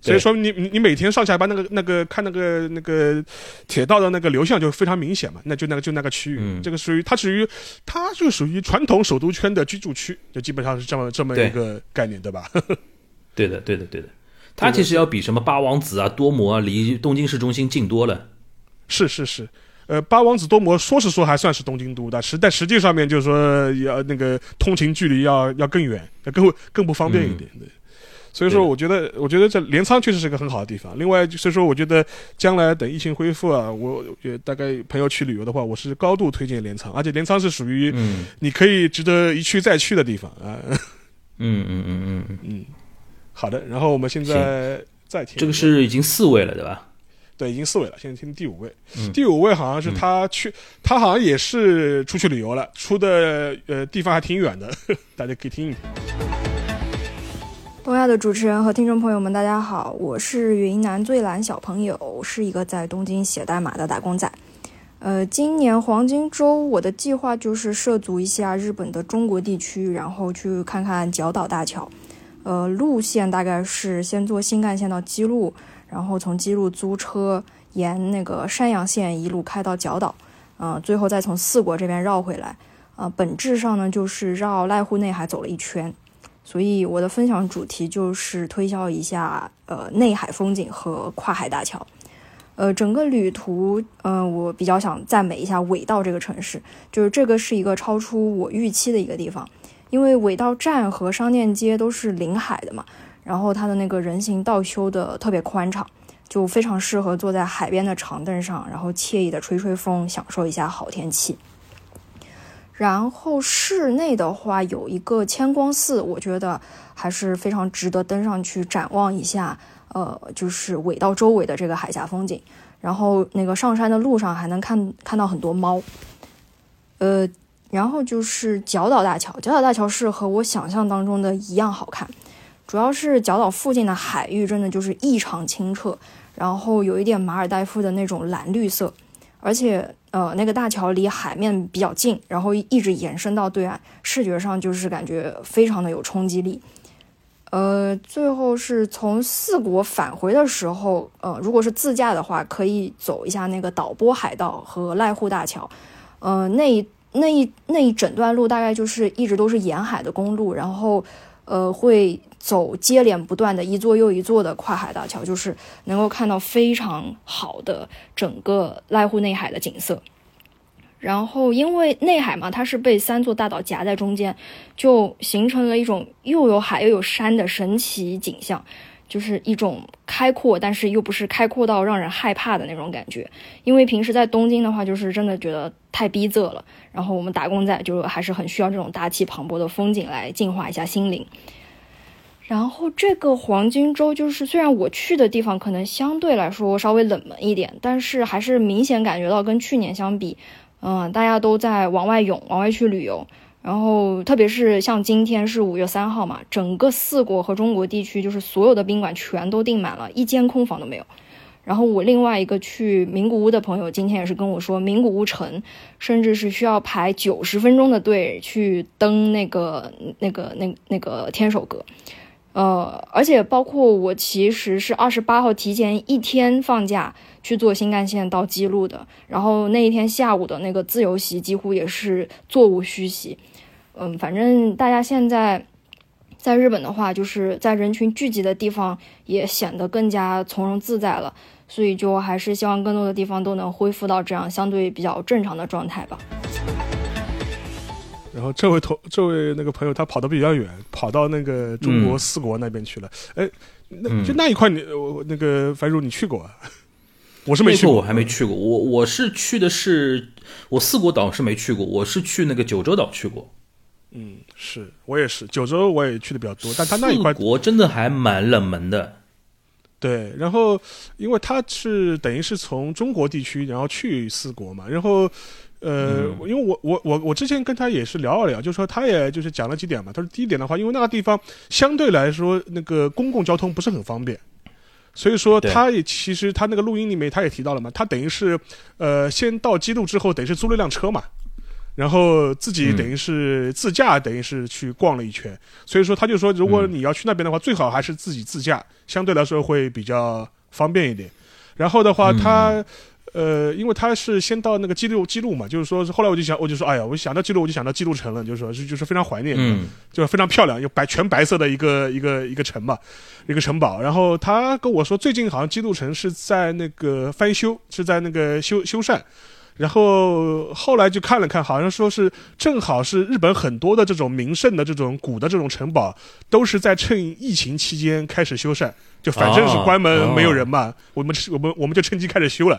所以说你你你每天上下班那个那个看那个那个铁道的那个流向就非常明显嘛，那就那个就那个区域，这个属于它属于它就属于传统首都圈的居住区，就基本上是这么这么一个概念，对吧？对的，对的，对的。它其实要比什么八王子啊、多摩啊，离东京市中心近多了。是是是，呃，八王子多摩说是说还算是东京都的，实但实际上面就是说要那个通勤距离要要更远，要更更不方便一点，对。所以说，我觉得，我觉得这镰仓确实是个很好的地方。另外，所以说，我觉得将来等疫情恢复啊，我也大概朋友去旅游的话，我是高度推荐镰仓，而且镰仓是属于你可以值得一去再去的地方啊。嗯嗯嗯嗯嗯，好的。然后我们现在再听，这个是已经四位了，对吧？对，已经四位了。现在听第五位，第五位好像是他去，他好像也是出去旅游了，出的呃地方还挺远的，大家可以听一听。东亚的主持人和听众朋友们，大家好，我是云南最懒小朋友，是一个在东京写代码的打工仔。呃，今年黄金周，我的计划就是涉足一下日本的中国地区，然后去看看角岛大桥。呃，路线大概是先坐新干线到姬路，然后从姬路租车沿那个山阳线一路开到角岛，嗯，最后再从四国这边绕回来。啊，本质上呢，就是绕濑户内海走了一圈。所以我的分享主题就是推销一下呃内海风景和跨海大桥，呃整个旅途呃我比较想赞美一下尾道这个城市，就是这个是一个超出我预期的一个地方，因为尾道站和商店街都是临海的嘛，然后它的那个人行道修的特别宽敞，就非常适合坐在海边的长凳上，然后惬意的吹吹风，享受一下好天气。然后室内的话有一个千光寺，我觉得还是非常值得登上去展望一下。呃，就是尾道周围的这个海峡风景。然后那个上山的路上还能看看到很多猫。呃，然后就是角岛大桥，角岛大桥是和我想象当中的一样好看。主要是角岛附近的海域真的就是异常清澈，然后有一点马尔代夫的那种蓝绿色，而且。呃，那个大桥离海面比较近，然后一直延伸到对岸，视觉上就是感觉非常的有冲击力。呃，最后是从四国返回的时候，呃，如果是自驾的话，可以走一下那个岛波海道和濑户大桥。呃，那一那一那一整段路大概就是一直都是沿海的公路，然后呃会。走接连不断的一座又一座的跨海大桥，就是能够看到非常好的整个濑户内海的景色。然后因为内海嘛，它是被三座大岛夹在中间，就形成了一种又有海又有山的神奇景象，就是一种开阔，但是又不是开阔到让人害怕的那种感觉。因为平时在东京的话，就是真的觉得太逼仄了。然后我们打工仔就还是很需要这种大气磅礴的风景来净化一下心灵。然后这个黄金周就是，虽然我去的地方可能相对来说稍微冷门一点，但是还是明显感觉到跟去年相比，嗯，大家都在往外涌，往外去旅游。然后特别是像今天是五月三号嘛，整个四国和中国地区就是所有的宾馆全都订满了，一间空房都没有。然后我另外一个去名古屋的朋友今天也是跟我说，名古屋城甚至是需要排九十分钟的队去登那个那个那那个天守阁。呃，而且包括我其实是二十八号提前一天放假去坐新干线到基路的，然后那一天下午的那个自由席几乎也是座无虚席。嗯，反正大家现在在日本的话，就是在人群聚集的地方也显得更加从容自在了，所以就还是希望更多的地方都能恢复到这样相对比较正常的状态吧。然后这位同这位那个朋友他跑得比较远，跑到那个中国四国那边去了。哎，那就那一块你我那个樊如你去过？啊？我是没去过，我还没去过。我我是去的是我四国岛是没去过，我是去那个九州岛去过。嗯，是我也是九州我也去的比较多，但他那一块国真的还蛮冷门的。对，然后因为他是等于是从中国地区然后去四国嘛，然后。呃，因为我我我我之前跟他也是聊了聊，就说他也就是讲了几点嘛。他说第一点的话，因为那个地方相对来说那个公共交通不是很方便，所以说他也其实他那个录音里面他也提到了嘛，他等于是呃先到基路之后，等于是租了一辆车嘛，然后自己等于是自驾，等于是去逛了一圈。所以说，他就说，如果你要去那边的话，最好还是自己自驾，相对来说会比较方便一点。然后的话，他。呃，因为他是先到那个记录记录嘛，就是说，后来我就想，我就说，哎呀，我想到记录，我就想到记录城了，就是说是就是非常怀念，嗯，就非常漂亮，又白全白色的一个一个一个城嘛，一个城堡。然后他跟我说，最近好像记录城是在那个翻修，是在那个修修缮。然后后来就看了看，好像说是正好是日本很多的这种名胜的这种古的这种城堡，都是在趁疫情期间开始修缮，就反正是关门没有人嘛，我们我们我们就趁机开始修了。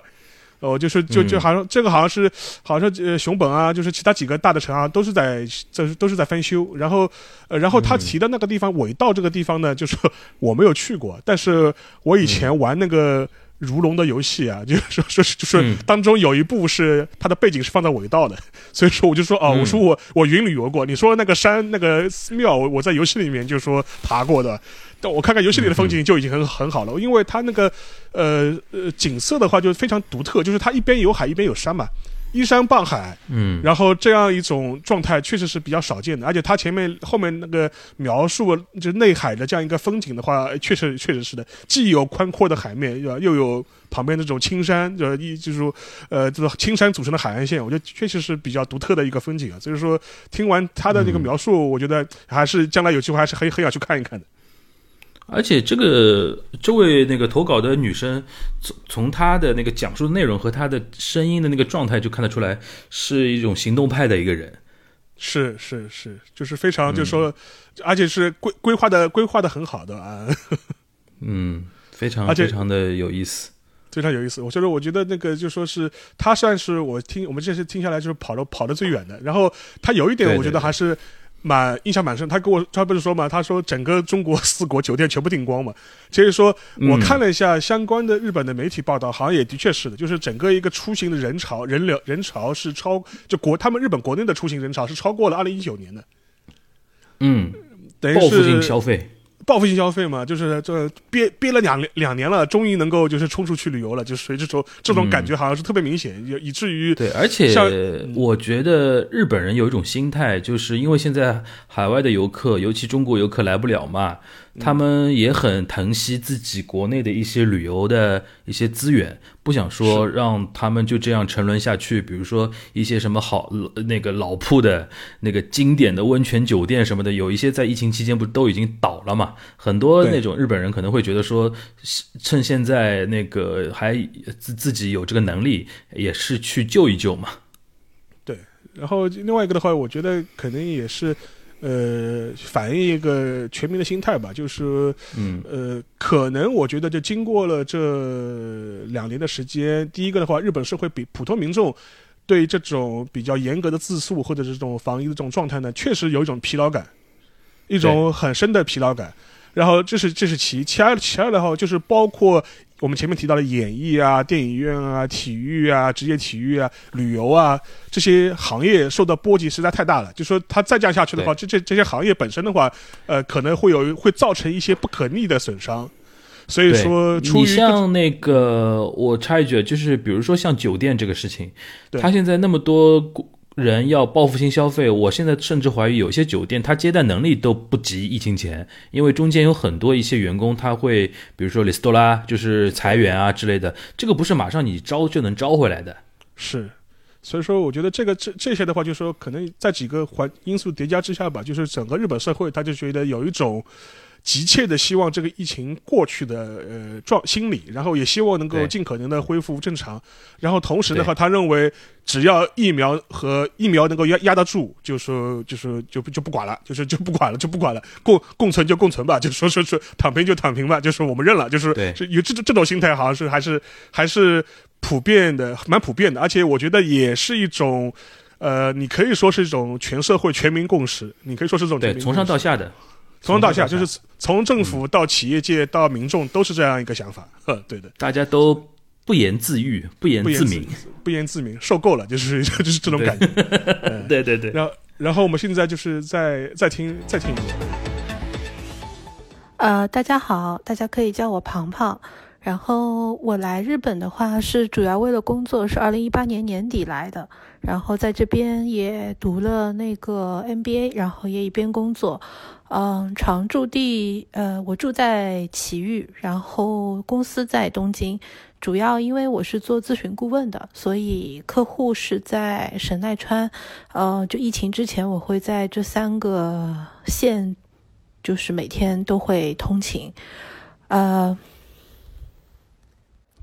哦，就是就就好像这个好像是，好像呃熊本啊，就是其他几个大的城啊，都是在这都是在翻修。然后，呃，然后他提的那个地方尾道这个地方呢，就是我没有去过，但是我以前玩那个如龙的游戏啊，就是说说是就是当中有一部是它的背景是放在尾道的，所以说我就说啊，我说我我云旅游过，你说那个山那个寺庙，我我在游戏里面就说爬过的。但我看看游戏里的风景就已经很很好了，因为它那个，呃呃景色的话就非常独特，就是它一边有海一边有山嘛，依山傍海，嗯，然后这样一种状态确实是比较少见的，而且它前面后面那个描述就内海的这样一个风景的话，确实确实是的，既有宽阔的海面，又又有旁边那种青山，就一就是说，呃，这个青山组成的海岸线，我觉得确实是比较独特的一个风景啊。所以说，听完他的这个描述，我觉得还是将来有机会还是很很想去看一看的。而且这个这位那个投稿的女生，从从她的那个讲述的内容和她的声音的那个状态就看得出来，是一种行动派的一个人。是是是，就是非常就是说，而且是规规划的规划的很好的啊。嗯，非常非常的有意思，非常有意思。我觉得我觉得那个就说是他算是我听我们这次听下来就是跑的跑的最远的。然后他有一点我觉得还是。蛮印象蛮深，他跟我他不是说嘛，他说整个中国四国酒店全部订光嘛，其实说我看了一下相关的日本的媒体报道，好像也的确是的，就是整个一个出行的人潮人流人潮是超就国他们日本国内的出行人潮是超过了二零一九年的，嗯，等于报复性消费。报复性消费嘛，就是这憋憋了两两年了，终于能够就是冲出去旅游了，就随这种这种感觉好像是特别明显，以以至于对，而且我觉得日本人有一种心态，就是因为现在海外的游客，尤其中国游客来不了嘛。他们也很疼惜自己国内的一些旅游的一些资源，不想说让他们就这样沉沦下去。比如说一些什么好那个老铺的那个经典的温泉酒店什么的，有一些在疫情期间不都已经倒了嘛？很多那种日本人可能会觉得说，趁现在那个还自自己有这个能力，也是去救一救嘛。对，然后另外一个的话，我觉得可能也是。呃，反映一个全民的心态吧，就是，嗯，呃，可能我觉得就经过了这两年的时间，第一个的话，日本社会比普通民众对这种比较严格的自诉或者这种防疫的这种状态呢，确实有一种疲劳感，一种很深的疲劳感。然后这是这是其其二其二的话，就是包括。我们前面提到的演艺啊、电影院啊、体育啊、职业体育啊、旅游啊这些行业受到波及实在太大了。就说它再降下去的话，这这这些行业本身的话，呃，可能会有会造成一些不可逆的损伤。所以说，你像那个，我插一句，就是比如说像酒店这个事情，它现在那么多。人要报复性消费，我现在甚至怀疑有些酒店它接待能力都不及疫情前，因为中间有很多一些员工他会，比如说里斯多拉就是裁员啊之类的，这个不是马上你招就能招回来的。是，所以说我觉得这个这这些的话，就是说可能在几个环因素叠加之下吧，就是整个日本社会他就觉得有一种。急切的希望这个疫情过去的呃状心理，然后也希望能够尽可能的恢复正常，然后同时的话，他认为只要疫苗和疫苗能够压压得住，就说就是就就不管了，就是就不管了，就不管了，共共存就共存吧，就说说说躺平就躺平吧，就是我们认了，就是是有这这种心态，好像是还是还是普遍的，蛮普遍的，而且我觉得也是一种呃，你可以说是一种全社会全民共识，你可以说是这种对从上到下的。从上到下，就是从政府到企业界到民众，都是这样一个想法。呵，对的，大家都不言自喻，不言自明，不言自明，受够了，就是 就是这种感觉。对对对。然后，然后我们现在就是再再听再听一遍。呃，大家好，大家可以叫我庞庞。然后我来日本的话是主要为了工作，是二零一八年年底来的。然后在这边也读了那个 MBA，然后也一边工作。嗯，常驻地呃，我住在奇遇，然后公司在东京。主要因为我是做咨询顾问的，所以客户是在神奈川。呃，就疫情之前，我会在这三个县，就是每天都会通勤。呃。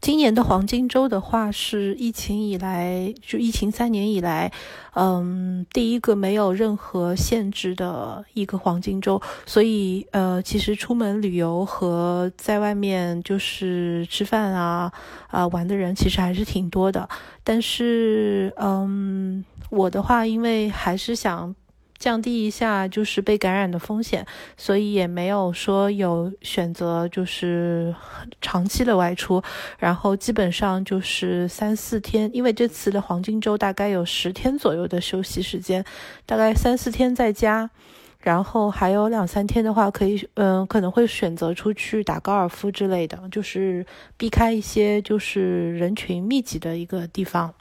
今年的黄金周的话，是疫情以来就疫情三年以来，嗯，第一个没有任何限制的一个黄金周。所以，呃，其实出门旅游和在外面就是吃饭啊啊玩的人其实还是挺多的。但是，嗯，我的话，因为还是想。降低一下就是被感染的风险，所以也没有说有选择就是长期的外出，然后基本上就是三四天，因为这次的黄金周大概有十天左右的休息时间，大概三四天在家，然后还有两三天的话可以，嗯，可能会选择出去打高尔夫之类的，就是避开一些就是人群密集的一个地方。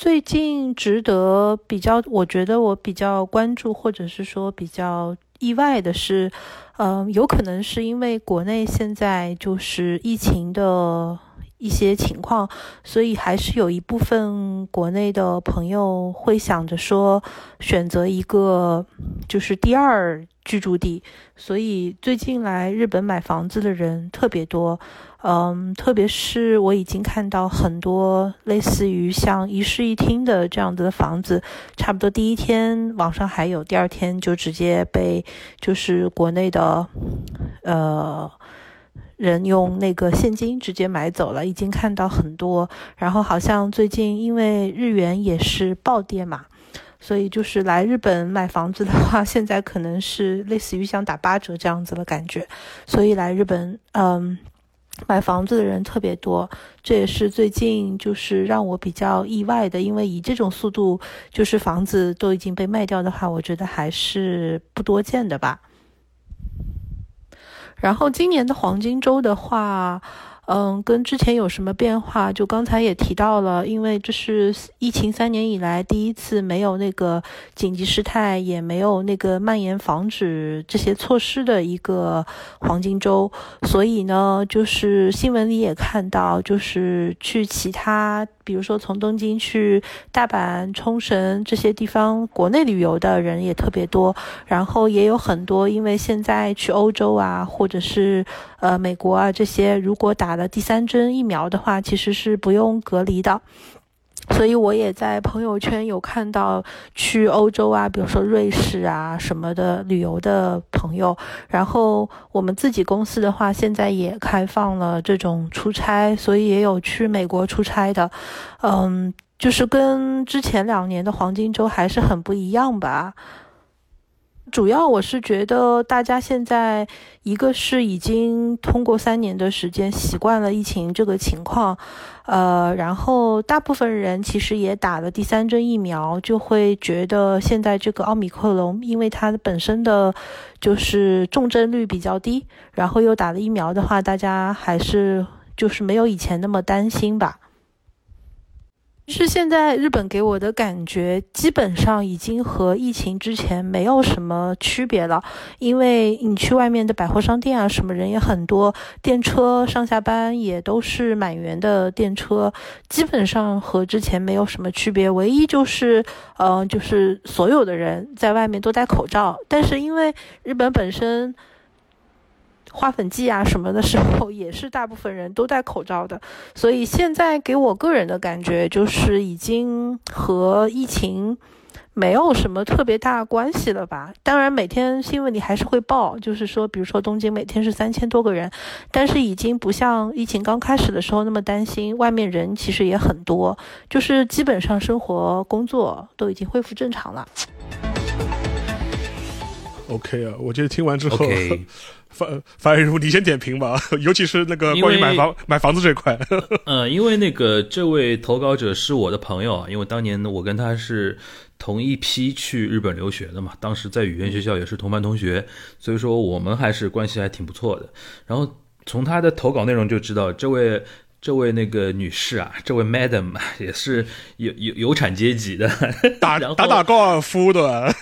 最近值得比较，我觉得我比较关注，或者是说比较意外的是，嗯，有可能是因为国内现在就是疫情的一些情况，所以还是有一部分国内的朋友会想着说选择一个就是第二居住地，所以最近来日本买房子的人特别多。嗯，特别是我已经看到很多类似于像一室一厅的这样子的房子，差不多第一天网上还有，第二天就直接被就是国内的呃人用那个现金直接买走了，已经看到很多。然后好像最近因为日元也是暴跌嘛，所以就是来日本买房子的话，现在可能是类似于像打八折这样子的感觉，所以来日本，嗯。买房子的人特别多，这也是最近就是让我比较意外的，因为以这种速度，就是房子都已经被卖掉的话，我觉得还是不多见的吧。然后今年的黄金周的话。嗯，跟之前有什么变化？就刚才也提到了，因为这是疫情三年以来第一次没有那个紧急事态，也没有那个蔓延防止这些措施的一个黄金周，所以呢，就是新闻里也看到，就是去其他。比如说，从东京去大阪、冲绳这些地方，国内旅游的人也特别多。然后也有很多，因为现在去欧洲啊，或者是呃美国啊这些，如果打了第三针疫苗的话，其实是不用隔离的。所以我也在朋友圈有看到去欧洲啊，比如说瑞士啊什么的旅游的朋友。然后我们自己公司的话，现在也开放了这种出差，所以也有去美国出差的。嗯，就是跟之前两年的黄金周还是很不一样吧。主要我是觉得大家现在一个是已经通过三年的时间习惯了疫情这个情况，呃，然后大部分人其实也打了第三针疫苗，就会觉得现在这个奥密克戎，因为它本身的就是重症率比较低，然后又打了疫苗的话，大家还是就是没有以前那么担心吧。是现在日本给我的感觉，基本上已经和疫情之前没有什么区别了。因为你去外面的百货商店啊，什么人也很多，电车上下班也都是满员的电车，基本上和之前没有什么区别。唯一就是，呃，就是所有的人在外面都戴口罩。但是因为日本本身。花粉季啊什么的时候，也是大部分人都戴口罩的，所以现在给我个人的感觉就是已经和疫情没有什么特别大关系了吧。当然，每天新闻里还是会报，就是说，比如说东京每天是三千多个人，但是已经不像疫情刚开始的时候那么担心，外面人其实也很多，就是基本上生活工作都已经恢复正常了。OK 啊，我觉得听完之后。樊樊如，你先点评吧，尤其是那个关于买房买房子这块。呃，因为那个这位投稿者是我的朋友啊，因为当年我跟他是同一批去日本留学的嘛，当时在语言学校也是同班同学，所以说我们还是关系还挺不错的。然后从他的投稿内容就知道，这位这位那个女士啊，这位 Madam 也是有有有产阶级的，打 打打高尔夫的。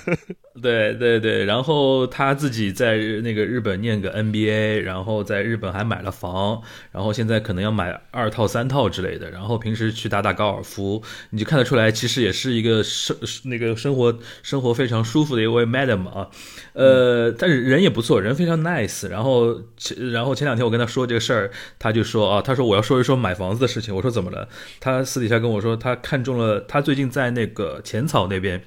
对对对，然后她自己在那个日本念个 NBA，然后在日本还买了房，然后现在可能要买二套三套之类的，然后平时去打打高尔夫，你就看得出来，其实也是一个生那个生活生活非常舒服的一位 Madam 啊，呃，但是人也不错，人非常 nice，然后前然后前两天我跟她说这个事儿，她就说啊，她说我要说一说买房子的事情，我说怎么了？他私底下跟我说，他看中了，他最近在那个浅草那边。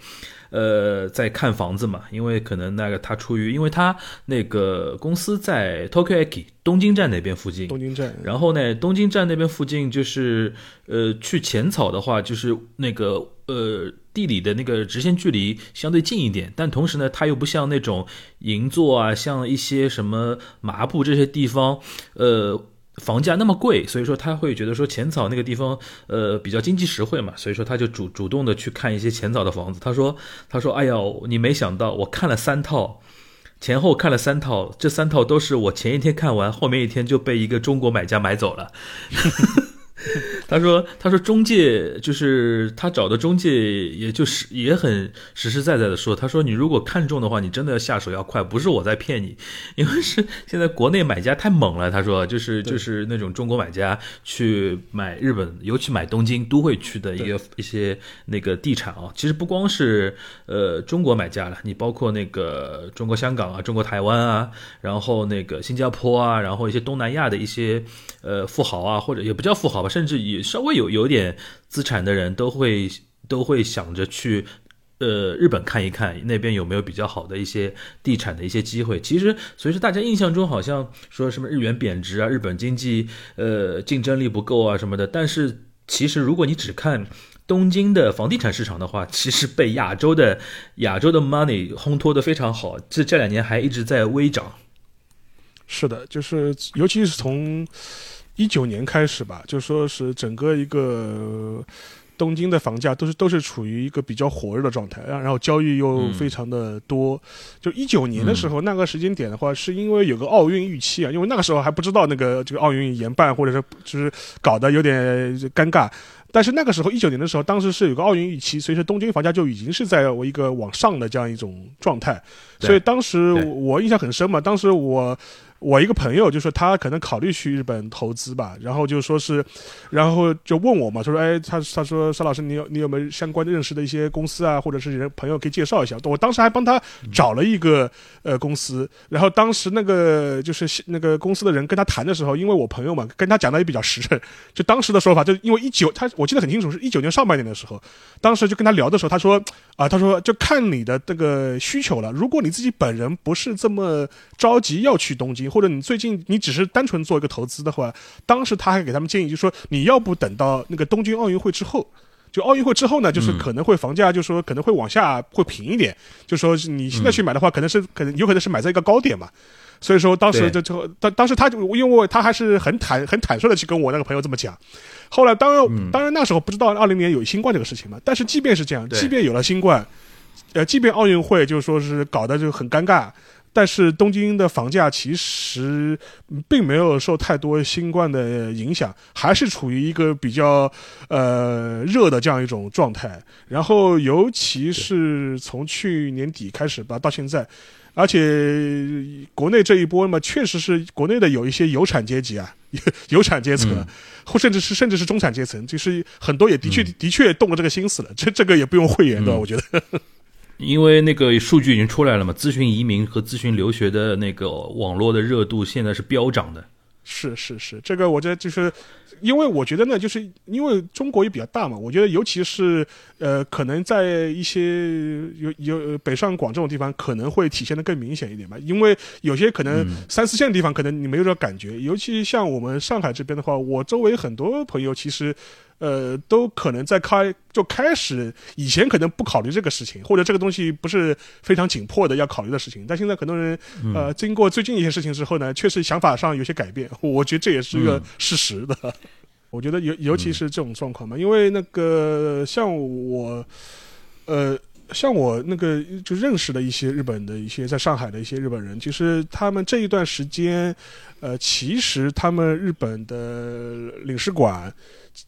呃，在看房子嘛，因为可能那个他出于，因为他那个公司在 Tokyo Eki 东京站那边附近，东京站，然后呢，东京站那边附近就是呃，去浅草的话，就是那个呃，地理的那个直线距离相对近一点，但同时呢，它又不像那种银座啊，像一些什么麻布这些地方，呃。房价那么贵，所以说他会觉得说浅草那个地方，呃，比较经济实惠嘛，所以说他就主主动的去看一些浅草的房子。他说，他说，哎呀，你没想到，我看了三套，前后看了三套，这三套都是我前一天看完，后面一天就被一个中国买家买走了。他说：“他说中介就是他找的中介，也就是也很实实在在的说，他说你如果看中的话，你真的要下手要快，不是我在骗你，因为是现在国内买家太猛了。他说就是就是那种中国买家去买日本，尤其买东京都会区的一个一些那个地产啊，其实不光是呃中国买家了，你包括那个中国香港啊、中国台湾啊，然后那个新加坡啊，然后一些东南亚的一些呃富豪啊，或者也不叫富豪吧。”甚至也稍微有有点资产的人都会都会想着去，呃，日本看一看那边有没有比较好的一些地产的一些机会。其实，所以说大家印象中好像说什么日元贬值啊，日本经济呃竞争力不够啊什么的。但是其实如果你只看东京的房地产市场的话，其实被亚洲的亚洲的 money 烘托的非常好，这这两年还一直在微涨。是的，就是尤其是从。一九年开始吧，就说是整个一个东京的房价都是都是处于一个比较火热的状态，然然后交易又非常的多。就一九年的时候，那个时间点的话，是因为有个奥运预期啊，因为那个时候还不知道那个这个奥运延办，或者是就是搞得有点尴尬。但是那个时候一九年的时候，当时是有个奥运预期，所以说东京房价就已经是在我一个往上的这样一种状态。所以当时我印象很深嘛，当时我。我一个朋友就说他可能考虑去日本投资吧，然后就说是，然后就问我嘛，他说哎，他他说邵老师，你有你有没有相关认识的一些公司啊，或者是人朋友可以介绍一下？我当时还帮他找了一个呃公司，然后当时那个就是那个公司的人跟他谈的时候，因为我朋友嘛，跟他讲的也比较实诚，就当时的说法，就因为一九他我记得很清楚，是一九年上半年的时候，当时就跟他聊的时候，他说啊，他说就看你的这个需求了，如果你自己本人不是这么着急要去东京。或者你最近你只是单纯做一个投资的话，当时他还给他们建议，就说你要不等到那个东京奥运会之后，就奥运会之后呢，就是可能会房价就说可能会往下会平一点，就说你现在去买的话，可能是可能有可能是买在一个高点嘛，所以说当时就就当当时他就因为他还是很坦很坦率的去跟我那个朋友这么讲，后来当然当然那时候不知道二零年有新冠这个事情嘛，但是即便是这样，即便有了新冠，呃，即便奥运会就说是搞得就很尴尬。但是东京的房价其实并没有受太多新冠的影响，还是处于一个比较呃热的这样一种状态。然后尤其是从去年底开始吧，到现在，而且国内这一波嘛，确实是国内的有一些有产阶级啊，有产阶层，或甚至是甚至是中产阶层，就是很多也的确的确动了这个心思了。这这个也不用讳言的，我觉得。因为那个数据已经出来了嘛，咨询移民和咨询留学的那个网络的热度现在是飙涨的。是是是，这个我觉得就是，因为我觉得呢，就是因为中国也比较大嘛，我觉得尤其是呃，可能在一些有有北上广这种地方，可能会体现的更明显一点吧。因为有些可能三四线的地方，可能你没有这感觉，尤其像我们上海这边的话，我周围很多朋友其实。呃，都可能在开就开始以前可能不考虑这个事情，或者这个东西不是非常紧迫的要考虑的事情，但现在很多人呃，经过最近一些事情之后呢，确实想法上有些改变，我觉得这也是一个事实的。我觉得尤尤其是这种状况嘛，因为那个像我，呃。像我那个就认识的一些日本的一些在上海的一些日本人，其实他们这一段时间，呃，其实他们日本的领事馆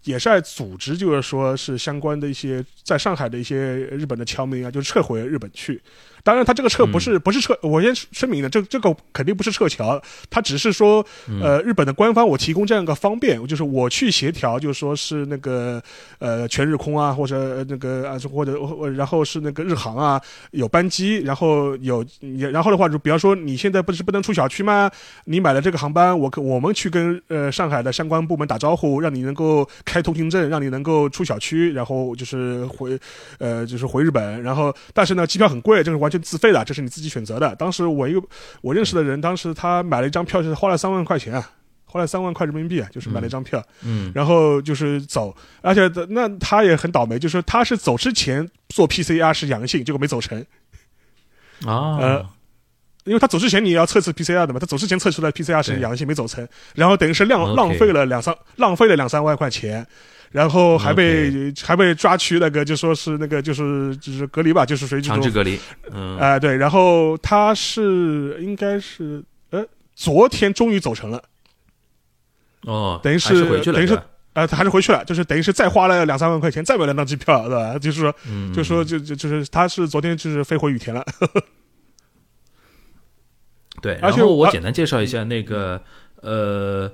也是在组织，就是说是相关的一些在上海的一些日本的侨民啊，就撤回日本去。当然，他这个撤不是不是撤，我先声明的，这这个肯定不是撤侨，他只是说，呃，日本的官方我提供这样一个方便，就是我去协调，就是说是那个呃全日空啊，或者那个啊，或者然后是那个日航啊有班机，然后有然后的话，就比方说你现在不是不能出小区吗？你买了这个航班，我我们去跟呃上海的相关部门打招呼，让你能够开通行证，让你能够出小区，然后就是回呃就是回日本，然后但是呢机票很贵，这是完。全自费的，这是你自己选择的。当时我一个我认识的人，当时他买了一张票，是花了三万块钱啊，花了三万块人民币啊，就是买了一张票，嗯，然后就是走，而且那他也很倒霉，就是他是走之前做 PCR 是阳性，结果没走成啊，呃，因为他走之前你也要测试 PCR 的嘛，他走之前测出来 PCR 是阳性，没走成，然后等于是浪浪费了两三浪费了两三万块钱。然后还被还被抓去那个就说是那个就是就是隔离吧，就是属于强制隔离。嗯，哎对，然后他是应该是呃昨天终于走成了。哦，等于是等于是呃他还是回去了，就是等于是再花了两三万块钱再买了张机票，对吧？就是说，就说就就就是他是昨天就是飞回羽田了。对，然后我简单介绍一下那个呃。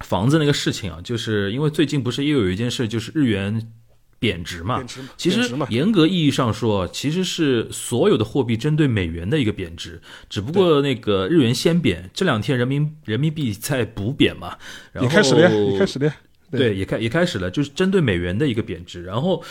房子那个事情啊，就是因为最近不是又有一件事，就是日元贬值嘛。其实严格意义上说，其实是所有的货币针对美元的一个贬值，只不过那个日元先贬，这两天人民人民币在补贬嘛。你开始了，你开始了。对，也开也开始了，就是针对美元的一个贬值。然后，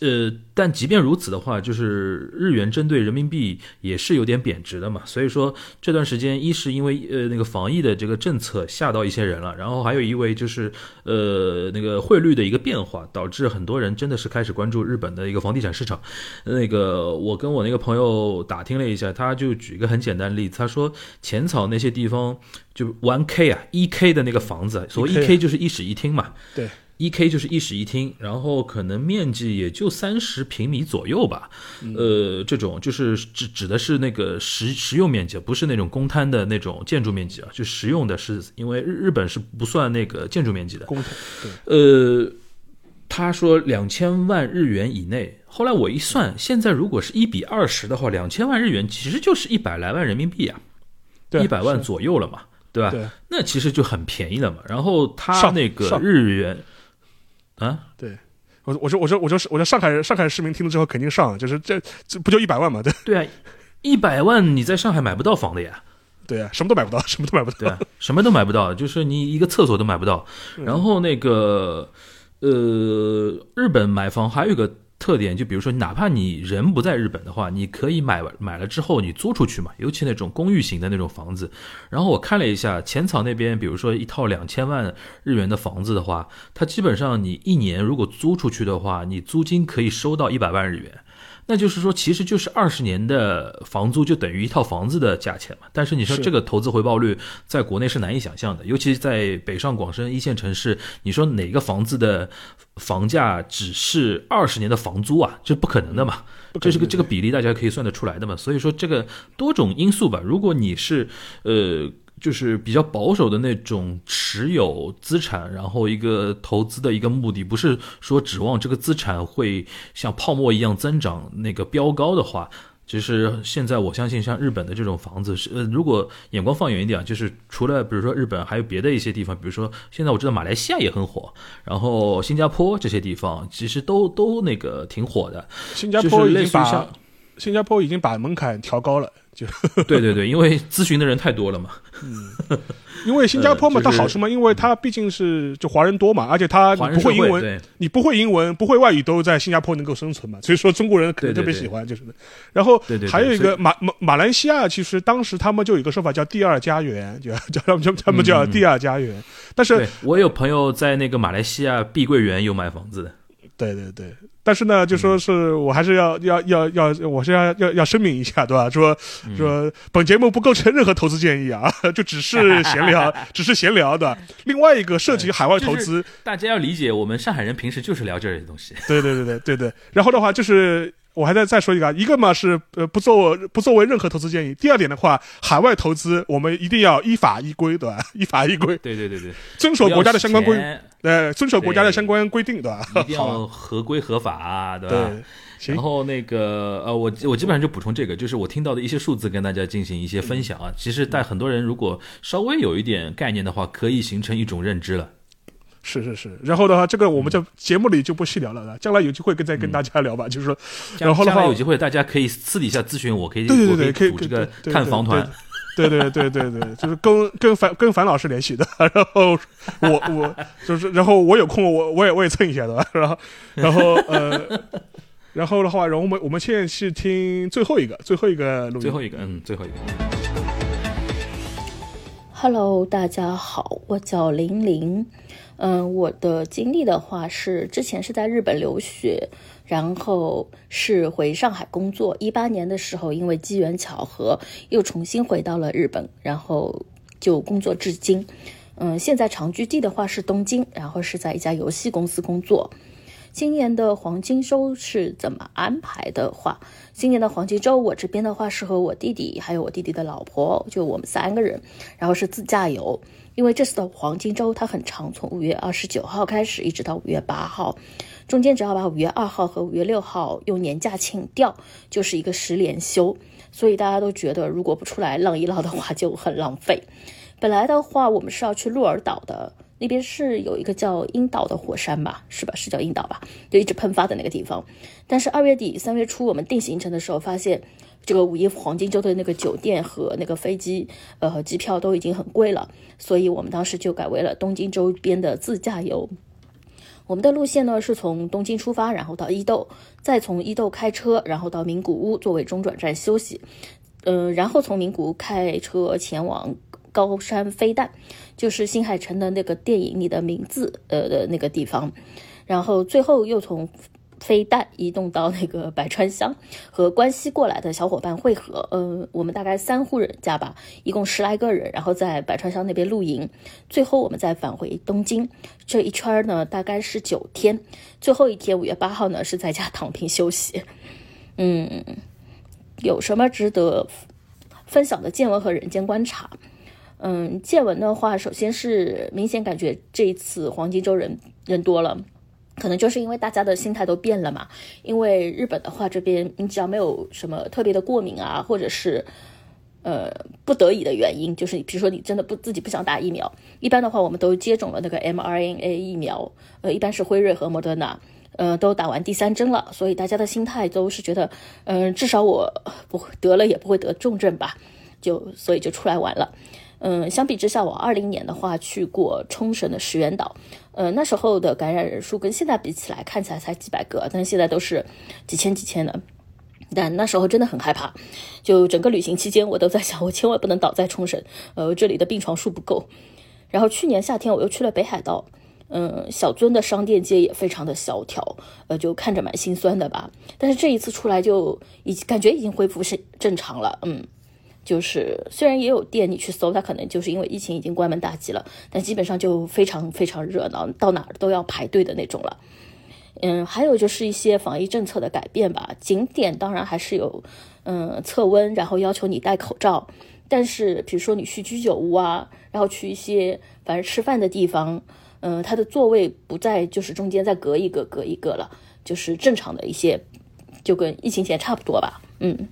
呃，但即便如此的话，就是日元针对人民币也是有点贬值的嘛。所以说这段时间，一是因为呃那个防疫的这个政策吓到一些人了，然后还有一位就是呃那个汇率的一个变化，导致很多人真的是开始关注日本的一个房地产市场。那个我跟我那个朋友打听了一下，他就举一个很简单的例子，他说浅草那些地方。就 one k 啊，一 k 的那个房子，所谓一 k 就是一室一厅嘛。对，一 k 就是一室一厅，然后可能面积也就三十平米左右吧。呃，这种就是指指的是那个实实用面积，不是那种公摊的那种建筑面积啊。就实用的是，因为日日本是不算那个建筑面积的。公摊。对。呃，他说两千万日元以内。后来我一算，现在如果是一比二十的话，两千万日元其实就是一百来万人民币啊，一百万左右了嘛。对吧？对，那其实就很便宜了嘛。然后他那个日元，啊，对，我我说我说我说我说上海上海市民听了之后肯定上，就是这这不就一百万嘛？对对啊，一百万你在上海买不到房的呀。对啊，什么都买不到，什么都买不到，对，啊什么都买不到，就是你一个厕所都买不到。然后那个呃，日本买房还有一个。特点就比如说，哪怕你人不在日本的话，你可以买买了之后你租出去嘛，尤其那种公寓型的那种房子。然后我看了一下浅草那边，比如说一套两千万日元的房子的话，它基本上你一年如果租出去的话，你租金可以收到一百万日元。那就是说，其实就是二十年的房租就等于一套房子的价钱嘛。但是你说这个投资回报率在国内是难以想象的，尤其在北上广深一线城市，你说哪个房子的房价只是二十年的房租啊？这不可能的嘛。这是个这个比例大家可以算得出来的嘛。所以说这个多种因素吧，如果你是呃。就是比较保守的那种持有资产，然后一个投资的一个目的，不是说指望这个资产会像泡沫一样增长，那个飙高的话，其实现在我相信像日本的这种房子是，呃，如果眼光放远一点，就是除了比如说日本，还有别的一些地方，比如说现在我知道马来西亚也很火，然后新加坡这些地方其实都都那个挺火的。新加坡已经把新加坡已经把门槛调高了。就 对对对，因为咨询的人太多了嘛。嗯，因为新加坡嘛，它好处嘛，因为它毕竟是就华人多嘛，而且它不会英文，你不会英文，不会外语都在新加坡能够生存嘛，所以说中国人可能特别喜欢，就是。然后还有一个马马马来西亚，其实当时他们就有一个说法叫“第二家园”，就叫他们叫他们叫“第二家园”。但是我有朋友在那个马来西亚碧桂园有买房子的。对对对。但是呢，就说是我还是要要要要，我是要要要声明一下，对吧？说说本节目不构成任何投资建议啊，就只是闲聊，只是闲聊的。另外一个涉及海外投资，大家要理解，我们上海人平时就是聊这些东西。对对对对对对。然后的话就是。我还在再说一个，一个嘛是呃不作不作为任何投资建议。第二点的话，海外投资我们一定要依法依规，对吧？依法依规，对对对对，遵守国家的相关规，呃，遵守国家的相关规定，对吧？一定要合规合法，对吧？然后那个呃，我我基本上就补充这个，就是我听到的一些数字跟大家进行一些分享啊。其实，在很多人如果稍微有一点概念的话，可以形成一种认知了。是是是，然后的话，这个我们在节目里就不细聊了，将来有机会跟再跟大家聊吧。就是说，然后的话有机会大家可以私底下咨询我，可以对对对，可以组这个看房团。对对对对对，就是跟跟樊跟樊老师联系的。然后我我就是，然后我有空我我也我也蹭一下的，然后然后呃。然后的话，然后我们我们现在是听最后一个，最后一个录音，最后一个，嗯，最后一个。Hello，大家好，我叫玲玲。嗯，我的经历的话是，之前是在日本留学，然后是回上海工作。一八年的时候，因为机缘巧合，又重新回到了日本，然后就工作至今。嗯，现在长居地的话是东京，然后是在一家游戏公司工作。今年的黄金周是怎么安排的话？今年的黄金周，我这边的话是和我弟弟还有我弟弟的老婆，就我们三个人，然后是自驾游。因为这次的黄金周它很长，从五月二十九号开始一直到五月八号，中间只要把五月二号和五月六号用年假请掉，就是一个十连休。所以大家都觉得，如果不出来浪一浪的话，就很浪费。本来的话，我们是要去鹿儿岛的。那边是有一个叫樱岛的火山吧，是吧？是叫樱岛吧？就一直喷发的那个地方。但是二月底三月初我们定行程的时候，发现这个五一黄金周的那个酒店和那个飞机呃机票都已经很贵了，所以我们当时就改为了东京周边的自驾游。我们的路线呢是从东京出发，然后到伊豆，再从伊豆开车，然后到名古屋作为中转站休息，嗯，然后从名古屋开车前往。高山飞弹，就是新海诚的那个电影里的名字，呃的那个地方，然后最后又从飞弹移动到那个百川乡，和关西过来的小伙伴汇合，呃，我们大概三户人家吧，一共十来个人，然后在百川乡那边露营，最后我们再返回东京，这一圈呢大概是九天，最后一天五月八号呢是在家躺平休息，嗯，有什么值得分享的见闻和人间观察？嗯，见闻的话，首先是明显感觉这一次黄金周人人多了，可能就是因为大家的心态都变了嘛。因为日本的话，这边你只要没有什么特别的过敏啊，或者是呃不得已的原因，就是比如说你真的不自己不想打疫苗，一般的话我们都接种了那个 mRNA 疫苗，呃，一般是辉瑞和莫德纳，呃，都打完第三针了，所以大家的心态都是觉得，嗯，至少我不得了也不会得重症吧，就所以就出来玩了。嗯，相比之下，我二零年的话去过冲绳的石垣岛，呃，那时候的感染人数跟现在比起来，看起来才几百个，但现在都是几千几千的。但那时候真的很害怕，就整个旅行期间，我都在想，我千万不能倒在冲绳，呃，这里的病床数不够。然后去年夏天我又去了北海道，嗯，小樽的商店街也非常的萧条，呃，就看着蛮心酸的吧。但是这一次出来就已感觉已经恢复是正常了，嗯。就是虽然也有店，你去搜，它可能就是因为疫情已经关门大吉了，但基本上就非常非常热闹，到哪儿都要排队的那种了。嗯，还有就是一些防疫政策的改变吧，景点当然还是有，嗯，测温，然后要求你戴口罩。但是比如说你去居酒屋啊，然后去一些反正吃饭的地方，嗯，它的座位不再就是中间再隔一个隔一个了，就是正常的一些，就跟疫情前差不多吧，嗯。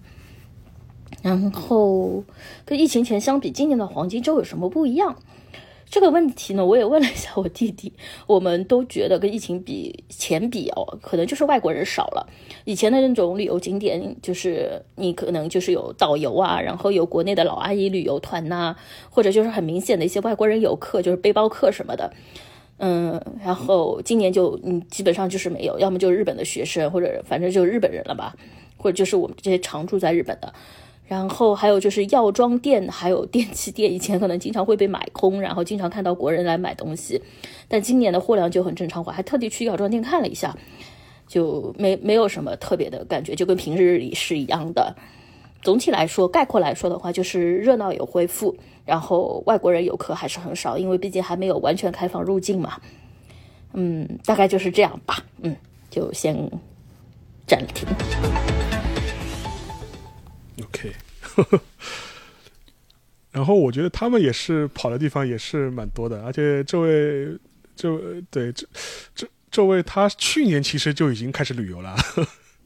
然后跟疫情前相比，今年的黄金周有什么不一样？这个问题呢，我也问了一下我弟弟，我们都觉得跟疫情比前比哦，可能就是外国人少了。以前的那种旅游景点，就是你可能就是有导游啊，然后有国内的老阿姨旅游团呐，或者就是很明显的一些外国人游客，就是背包客什么的。嗯，然后今年就嗯，基本上就是没有，要么就是日本的学生，或者反正就是日本人了吧，或者就是我们这些常住在日本的。然后还有就是药妆店，还有电器店，以前可能经常会被买空，然后经常看到国人来买东西，但今年的货量就很正常化，还特地去药妆店看了一下，就没没有什么特别的感觉，就跟平日里是一样的。总体来说，概括来说的话，就是热闹有恢复，然后外国人游客还是很少，因为毕竟还没有完全开放入境嘛。嗯，大概就是这样吧。嗯，就先暂停。OK，然后我觉得他们也是跑的地方也是蛮多的，而且这位这对这这这位他去年其实就已经开始旅游了。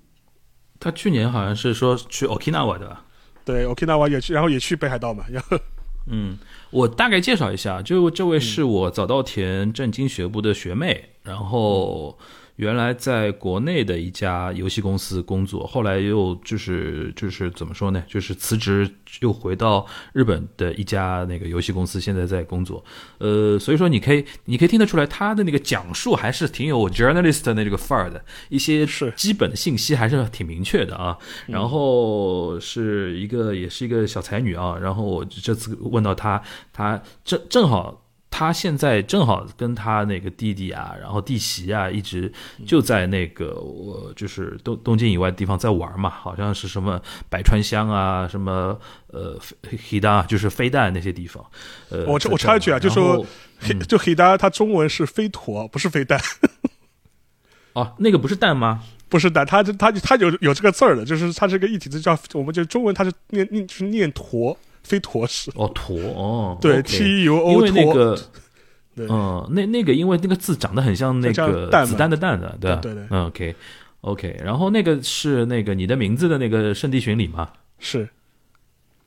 他去年好像是说去 Okinawa 的，对，Okinawa 也去，然后也去北海道嘛。嗯，我大概介绍一下，就这位是我早稻田政经学部的学妹，然后。原来在国内的一家游戏公司工作，后来又就是就是怎么说呢？就是辞职又回到日本的一家那个游戏公司，现在在工作。呃，所以说你可以你可以听得出来，他的那个讲述还是挺有 journalist 的那个范儿的，一些是基本的信息还是挺明确的啊。然后是一个也是一个小才女啊。然后我这次问到她，她正正好。他现在正好跟他那个弟弟啊，然后弟媳啊，一直就在那个我就是东东京以外的地方在玩嘛，好像是什么百川乡啊，什么呃黑弹，就是飞弹那些地方。呃，我我插一句啊，就说黑就黑弹，它中文是飞驼，不是飞弹。哦，那个不是蛋吗？不是蛋，它它它有有这个字儿的，就是它这个一体字叫我们就中文它是念念就是念驼。飞驼式哦，驼哦，对，T U O，因为那个，嗯，那那个因为那个字长得很像那个子弹的弹的，对对对，嗯，OK，OK，然后那个是那个你的名字的那个圣地巡礼嘛，是，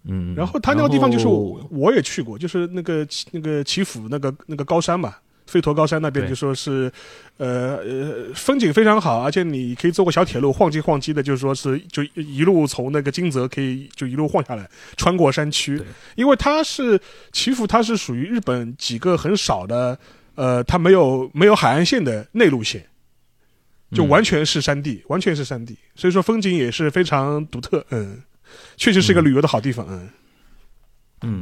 嗯，然后他那个地方就是我我也去过，就是那个那个祈福那个那个高山嘛。飞驼高山那边就说是，呃呃，风景非常好，而且你可以坐个小铁路晃机晃机的，就是说是就一路从那个金泽可以就一路晃下来，穿过山区。因为它是祈福，它是属于日本几个很少的，呃，它没有没有海岸线的内陆线，就完全是山地，完全是山地，所以说风景也是非常独特。嗯，确实是一个旅游的好地方。嗯。嗯，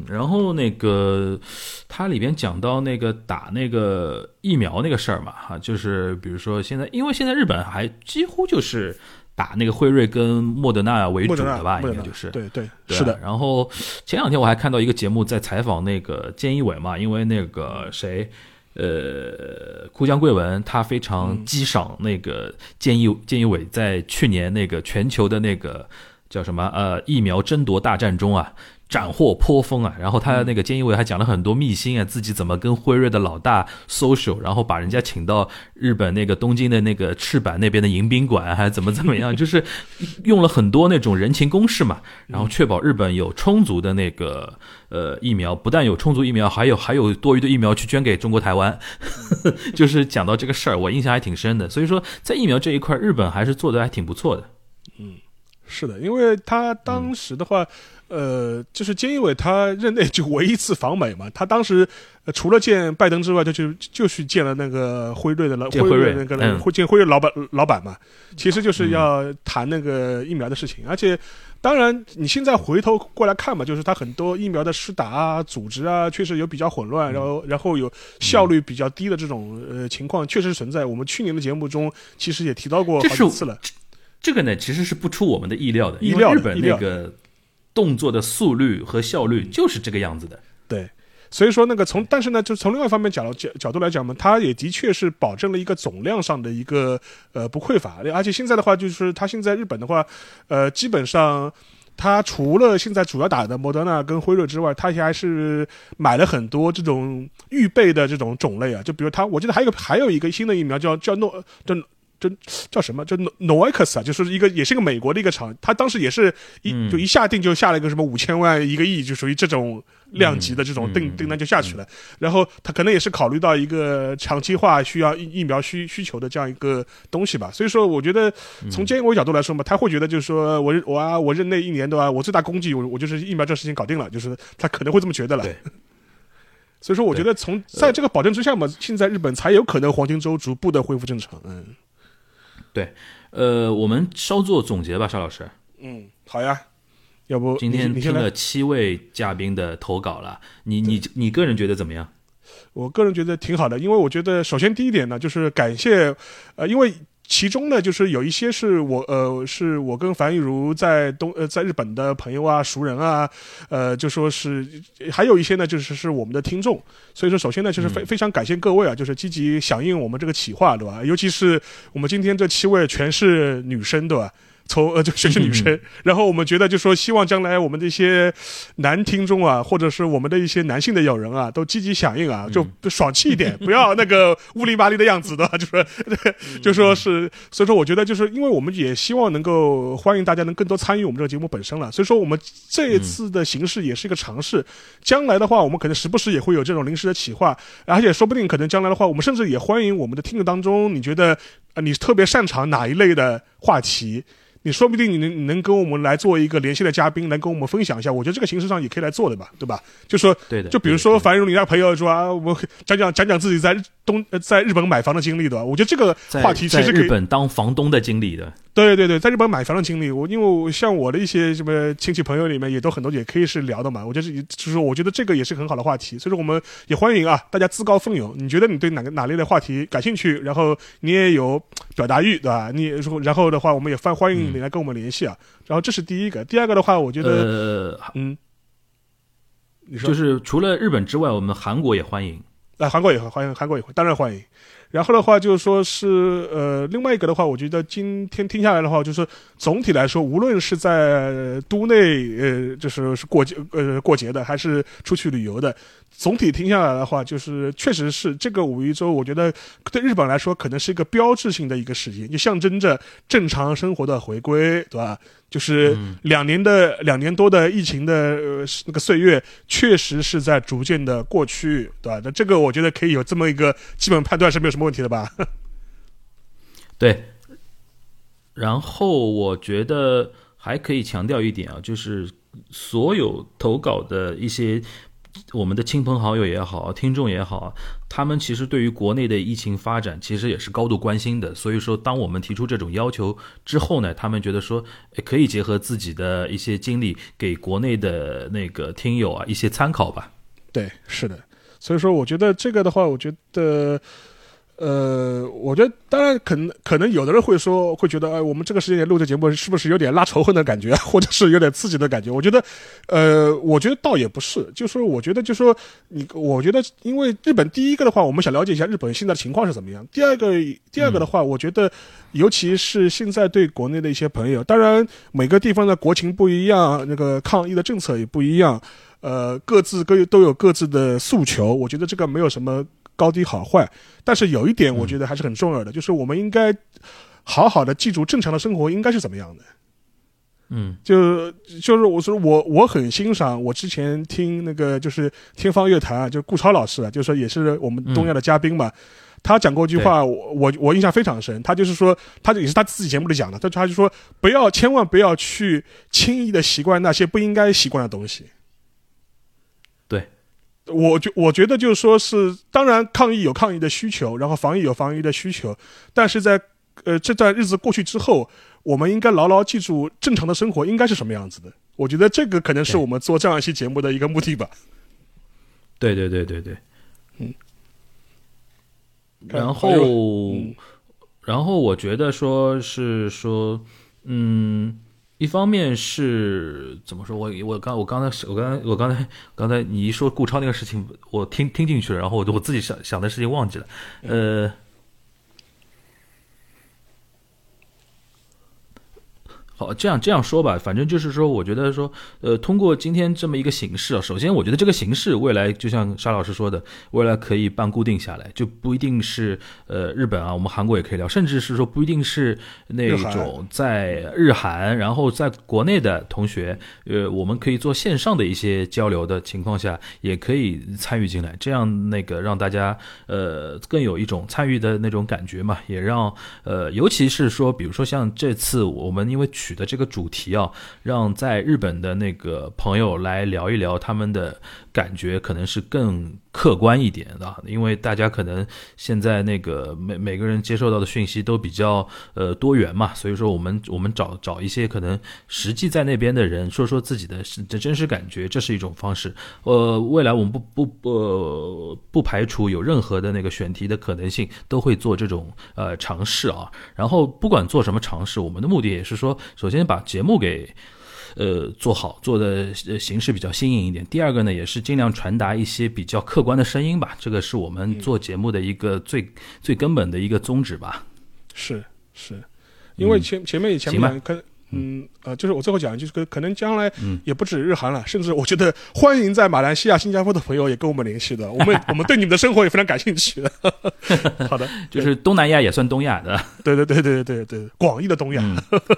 然后那个，它里边讲到那个打那个疫苗那个事儿嘛，哈，就是比如说现在，因为现在日本还几乎就是打那个辉瑞跟莫德纳为主的吧，应该就是对对是的。然后前两天我还看到一个节目在采访那个菅义伟嘛，因为那个谁，呃，哭江贵文他非常激赏那个菅义菅义伟在去年那个全球的那个叫什么呃疫苗争夺大战中啊。斩获颇丰啊！然后他那个菅义伟还讲了很多秘辛啊，自己怎么跟辉瑞的老大 social，然后把人家请到日本那个东京的那个赤坂那边的迎宾馆，还怎么怎么样，就是用了很多那种人情攻势嘛，然后确保日本有充足的那个呃疫苗，不但有充足疫苗，还有还有多余的疫苗去捐给中国台湾，就是讲到这个事儿，我印象还挺深的。所以说，在疫苗这一块，日本还是做的还挺不错的。嗯，是的，因为他当时的话。呃，就是菅义伟他任内就唯一一次访美嘛，他当时除了见拜登之外，就就就去见了那个辉瑞的老辉瑞那个会见辉瑞老板老板嘛，其实就是要谈那个疫苗的事情。而且，当然你现在回头过来看嘛，就是他很多疫苗的施打啊、组织啊，确实有比较混乱，然后然后有效率比较低的这种呃情况，确实存在。我们去年的节目中其实也提到过好几次了。这个呢，其实是不出我们的意料的，意料日本那个。动作的速率和效率就是这个样子的，对，所以说那个从，但是呢，就从另外一方面角角角度来讲嘛，它也的确是保证了一个总量上的一个呃不匮乏，而且现在的话，就是它现在日本的话，呃，基本上它除了现在主要打的莫德纳跟辉瑞之外，它还是买了很多这种预备的这种种类啊，就比如它，我记得还有还有一个新的疫苗叫叫诺叫。就叫什么？就 Novix 啊，就是一个也是一个美国的一个厂，他当时也是一就一下定就下了一个什么五千万一个亿，就属于这种量级的这种订订单就下去了。然后他可能也是考虑到一个长期化需要疫疫苗需需求的这样一个东西吧。所以说，我觉得从监管角度来说嘛，他会觉得就是说我我啊我任内一年对吧，我最大功绩我我就是疫苗这事情搞定了，就是他可能会这么觉得了。所以说，我觉得从在这个保证之下嘛，现在日本才有可能黄金周逐步的恢复正常。嗯。对，呃，我们稍作总结吧，邵老师。嗯，好呀，要不今天听了七位嘉宾的投稿了，你你你个人觉得怎么样？我个人觉得挺好的，因为我觉得首先第一点呢，就是感谢，呃，因为。其中呢，就是有一些是我呃，是我跟樊玉茹在东呃，在日本的朋友啊、熟人啊，呃，就说是还有一些呢，就是是我们的听众。所以说，首先呢，就是非非常感谢各位啊，就是积极响应我们这个企划，对吧？尤其是我们今天这七位全是女生，对吧？从呃就全是女生，然后我们觉得就说希望将来我们的一些男听众啊，或者是我们的一些男性的友人啊，都积极响应啊，就爽气一点，不要那个乌里麻里的样子的，就说 就说是，所以说我觉得就是因为我们也希望能够欢迎大家能更多参与我们这个节目本身了，所以说我们这一次的形式也是一个尝试，将来的话我们可能时不时也会有这种临时的企划，而且说不定可能将来的话，我们甚至也欢迎我们的听众当中，你觉得啊你特别擅长哪一类的话题？你说不定你能你能跟我们来做一个连线的嘉宾，来跟我们分享一下。我觉得这个形式上也可以来做的吧，对吧？就说，对的。就比如说樊荣你那朋友说啊，我讲讲讲讲自己在东在日本买房的经历对吧，我觉得这个话题其实日本当房东的经历的。对对对，在日本买房的经历，我因为像我的一些什么亲戚朋友里面也都很多也可以是聊的嘛。我觉得就是我觉得这个也是很好的话题，所以说我们也欢迎啊，大家自告奋勇。你觉得你对哪个哪类的话题感兴趣，然后你也有表达欲，对吧？你然后的话，我们也欢欢迎你来跟我们联系啊。然后这是第一个，第二个的话，我觉得，呃嗯，你说就是除了日本之外，我们韩国也欢迎。啊，韩国也欢迎，韩国也欢，当然欢迎。然后的话，就是说是呃，另外一个的话，我觉得今天听下来的话，就是总体来说，无论是在都内呃，就是是过节呃过节的，还是出去旅游的，总体听下来的话，就是确实是这个五一周，我觉得对日本来说，可能是一个标志性的一个事件，就象征着正常生活的回归，对吧？就是两年的两年多的疫情的呃那个岁月，确实是在逐渐的过去，对吧？那这个我觉得可以有这么一个基本判断是没有什么问题的吧？对。然后我觉得还可以强调一点啊，就是所有投稿的一些。我们的亲朋好友也好，听众也好，他们其实对于国内的疫情发展，其实也是高度关心的。所以说，当我们提出这种要求之后呢，他们觉得说，可以结合自己的一些经历，给国内的那个听友啊一些参考吧。对，是的。所以说，我觉得这个的话，我觉得。呃，我觉得当然可能可能有的人会说，会觉得哎，我们这个时间点录这节目是不是有点拉仇恨的感觉，或者是有点刺激的感觉？我觉得，呃，我觉得倒也不是，就说我觉得就是说你，我觉得因为日本第一个的话，我们想了解一下日本现在的情况是怎么样。第二个，第二个的话，我觉得尤其是现在对国内的一些朋友，当然每个地方的国情不一样，那个抗疫的政策也不一样，呃，各自各都有各自的诉求。我觉得这个没有什么。高低好坏，但是有一点我觉得还是很重要的，就是我们应该好好的记住正常的生活应该是怎么样的。嗯，就就是我说我我很欣赏我之前听那个就是天方乐坛啊，就顾超老师啊，就说也是我们东亚的嘉宾嘛，他讲过一句话，我我我印象非常深，他就是说他也是他自己节目里讲的，他他就说不要千万不要去轻易的习惯那些不应该习惯的东西。我觉我觉得就是说是，当然抗疫有抗疫的需求，然后防疫有防疫的需求，但是在呃这段日子过去之后，我们应该牢牢记住正常的生活应该是什么样子的。我觉得这个可能是我们做这样一期节目的一个目的吧。对对对对对，嗯。然后，然后我觉得说是说，嗯。一方面是怎么说？我我刚我刚才是我刚才我刚才刚才你一说顾超那个事情，我听听进去了，然后我就我自己想想的事情忘记了，呃。好，这样这样说吧，反正就是说，我觉得说，呃，通过今天这么一个形式啊，首先我觉得这个形式未来就像沙老师说的，未来可以半固定下来，就不一定是呃日本啊，我们韩国也可以聊，甚至是说不一定是那种在日韩，然后在国内的同学，呃，我们可以做线上的一些交流的情况下，也可以参与进来，这样那个让大家呃更有一种参与的那种感觉嘛，也让呃，尤其是说，比如说像这次我们因为取的这个主题啊，让在日本的那个朋友来聊一聊他们的感觉，可能是更。客观一点的，因为大家可能现在那个每每个人接受到的讯息都比较呃多元嘛，所以说我们我们找找一些可能实际在那边的人说说自己的的真实感觉，这是一种方式。呃，未来我们不不不不排除有任何的那个选题的可能性，都会做这种呃尝试啊。然后不管做什么尝试，我们的目的也是说，首先把节目给。呃，做好做的形式比较新颖一点。第二个呢，也是尽量传达一些比较客观的声音吧。这个是我们做节目的一个最最根本的一个宗旨吧。是是，因为前前面前面可嗯呃，就是我最后讲，就是可可能将来嗯也不止日韩了，甚至我觉得欢迎在马来西亚、新加坡的朋友也跟我们联系的，我们 我们对你们的生活也非常感兴趣的。好的，就是东南亚也算东亚的，对对对对对对，广义的东亚。嗯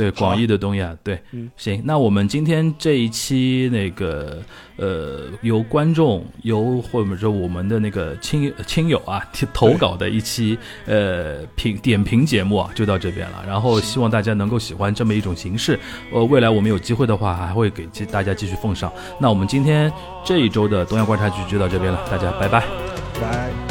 对，广义的东亚，对，嗯行，那我们今天这一期那个呃，由观众由或者说我们的那个亲亲友啊提投稿的一期呃评点评节目啊，就到这边了。然后希望大家能够喜欢这么一种形式，呃，未来我们有机会的话还会给继大家继续奉上。那我们今天这一周的东亚观察局就到这边了，大家拜拜。拜。